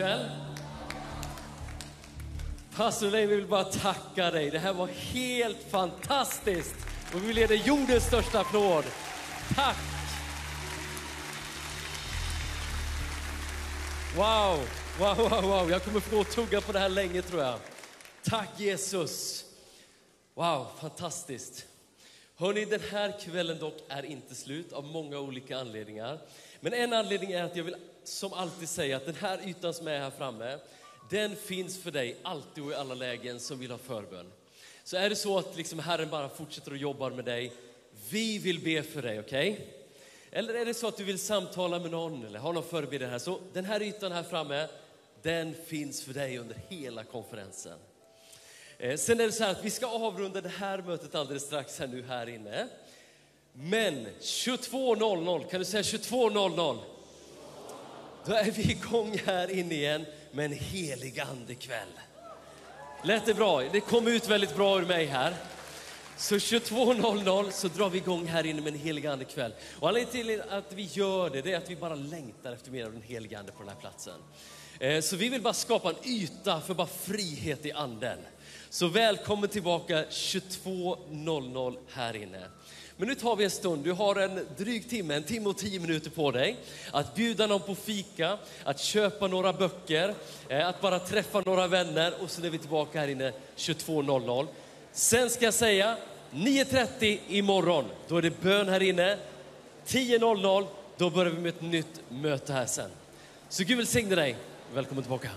Ikväll? Pastor Leif, vi vill bara tacka dig. Det här var helt fantastiskt. Och vi vill ge dig jordens största applåd. Tack! Wow, wow, wow, wow. Jag kommer få tugga på det här länge tror jag. Tack Jesus. Wow, fantastiskt. Hörni, den här kvällen dock är inte slut av många olika anledningar. Men en anledning är att jag vill som alltid säger att den här ytan som är här framme, den finns för dig alltid och i alla lägen som vill ha förbön. Så är det så att liksom Herren bara fortsätter att jobba med dig, vi vill be för dig, okej? Eller är det så att du vill samtala med någon eller ha någon förebild här, så den här ytan här framme, den finns för dig under hela konferensen. Eh, Sen är det så här att vi ska avrunda det här mötet alldeles strax här nu här inne. Men 22.00, kan du säga 22.00? Då är vi igång här inne igen med en helig andekväll. Lät det bra? Det kom ut väldigt bra ur mig här. Så 22.00 så drar vi igång här inne med en helig andekväll. Och anledningen till att vi gör det, det är att vi bara längtar efter mer av den helige ande på den här platsen. Eh, så vi vill bara skapa en yta för bara frihet i anden. Så välkommen tillbaka 22.00 här inne. Men nu tar vi en stund, du har en dryg timme, en timme och tio minuter på dig. Att bjuda någon på fika, att köpa några böcker, eh, att bara träffa några vänner och sen är vi tillbaka här inne 22.00. Sen ska jag säga 9.30 imorgon, då är det bön här inne. 10.00, då börjar vi med ett nytt möte här sen. Så Gud välsigne dig. Välkommen tillbaka.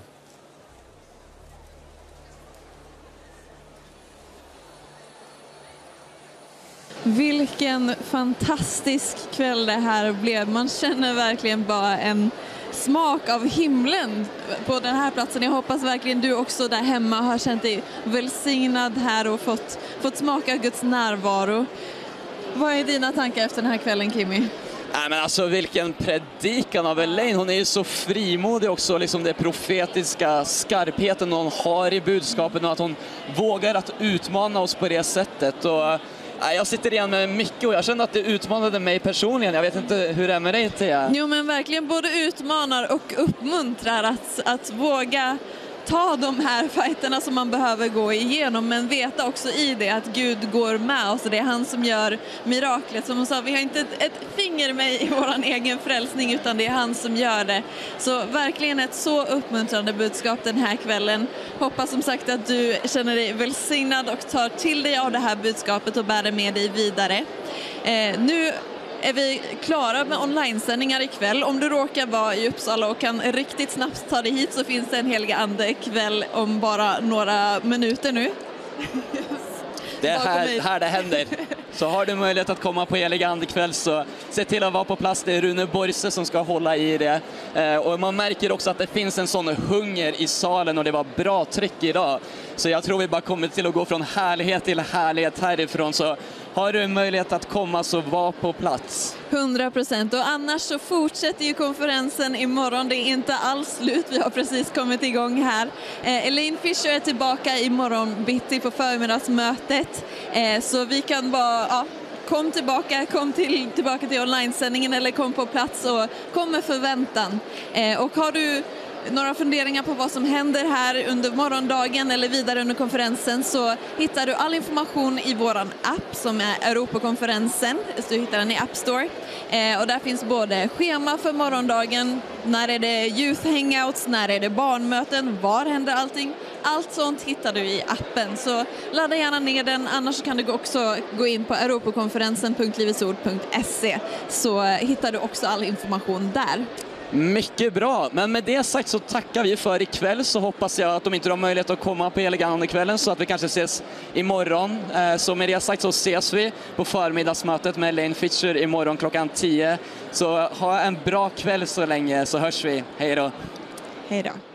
Vilken fantastisk kväll det här blev. Man känner verkligen bara en smak av himlen på den här platsen. Jag hoppas verkligen du också där hemma har känt dig välsignad här och fått, fått smaka Guds närvaro. Vad är dina tankar efter den här kvällen, Kimmy? Nej, men alltså vilken predikan av Elaine. Hon är ju så frimodig också, liksom det profetiska skarpheten hon har i budskapen och att hon vågar att utmana oss på det sättet. Och, jag sitter igen med mycket och jag kände att det utmanade mig personligen. Jag vet inte hur det är med dig Thea? Jo men verkligen både utmanar och uppmuntrar att, att våga ta de här fighterna som man behöver gå igenom men veta också i det att Gud går med oss och det är han som gör miraklet. Som hon sa, vi har inte ett, ett finger med i vår egen frälsning utan det är han som gör det. Så verkligen ett så uppmuntrande budskap den här kvällen. Hoppas som sagt att du känner dig välsignad och tar till dig av det här budskapet och bär det med dig vidare. Eh, nu är vi klara med onlinesändningar ikväll. Om du råkar vara i Uppsala och kan riktigt snabbt ta dig hit så finns det en heliga ande kväll om bara några minuter nu. Det är här, här det händer. Så har du möjlighet att komma på helig andekväll så se till att vara på plats. Det är Rune Borse som ska hålla i det. Eh, och man märker också att det finns en sån hunger i salen och det var bra tryck idag. Så jag tror vi bara kommer till att gå från härlighet till härlighet härifrån. Så har du en möjlighet att komma så var på plats. 100 procent. Och annars så fortsätter ju konferensen imorgon. Det är inte alls slut. Vi har precis kommit igång här. Eh, Elaine Fischer är tillbaka imorgon bitti på förmiddagsmötet. Eh, så vi kan bara, ja, kom tillbaka, kom till, tillbaka till onlinesändningen eller kom på plats och kom med förväntan. Eh, och har du några funderingar på vad som händer här under morgondagen eller vidare under konferensen så hittar du all information i vår app som är Europakonferensen. Så du hittar den i App Store. Eh, och där finns både schema för morgondagen, när är det youth hangouts, när är det barnmöten, var händer allting? Allt sånt hittar du i appen. Så ladda gärna ner den, annars kan du också gå in på europakonferensen.livetsord.se så hittar du också all information där. Mycket bra, men med det sagt så tackar vi för ikväll så hoppas jag att de inte har möjlighet att komma på Elegandekvällen så att vi kanske ses imorgon. Eh, så med det sagt så ses vi på förmiddagsmötet med Elaine Fischer imorgon klockan 10. Så ha en bra kväll så länge så hörs vi. Hej då! Hej då!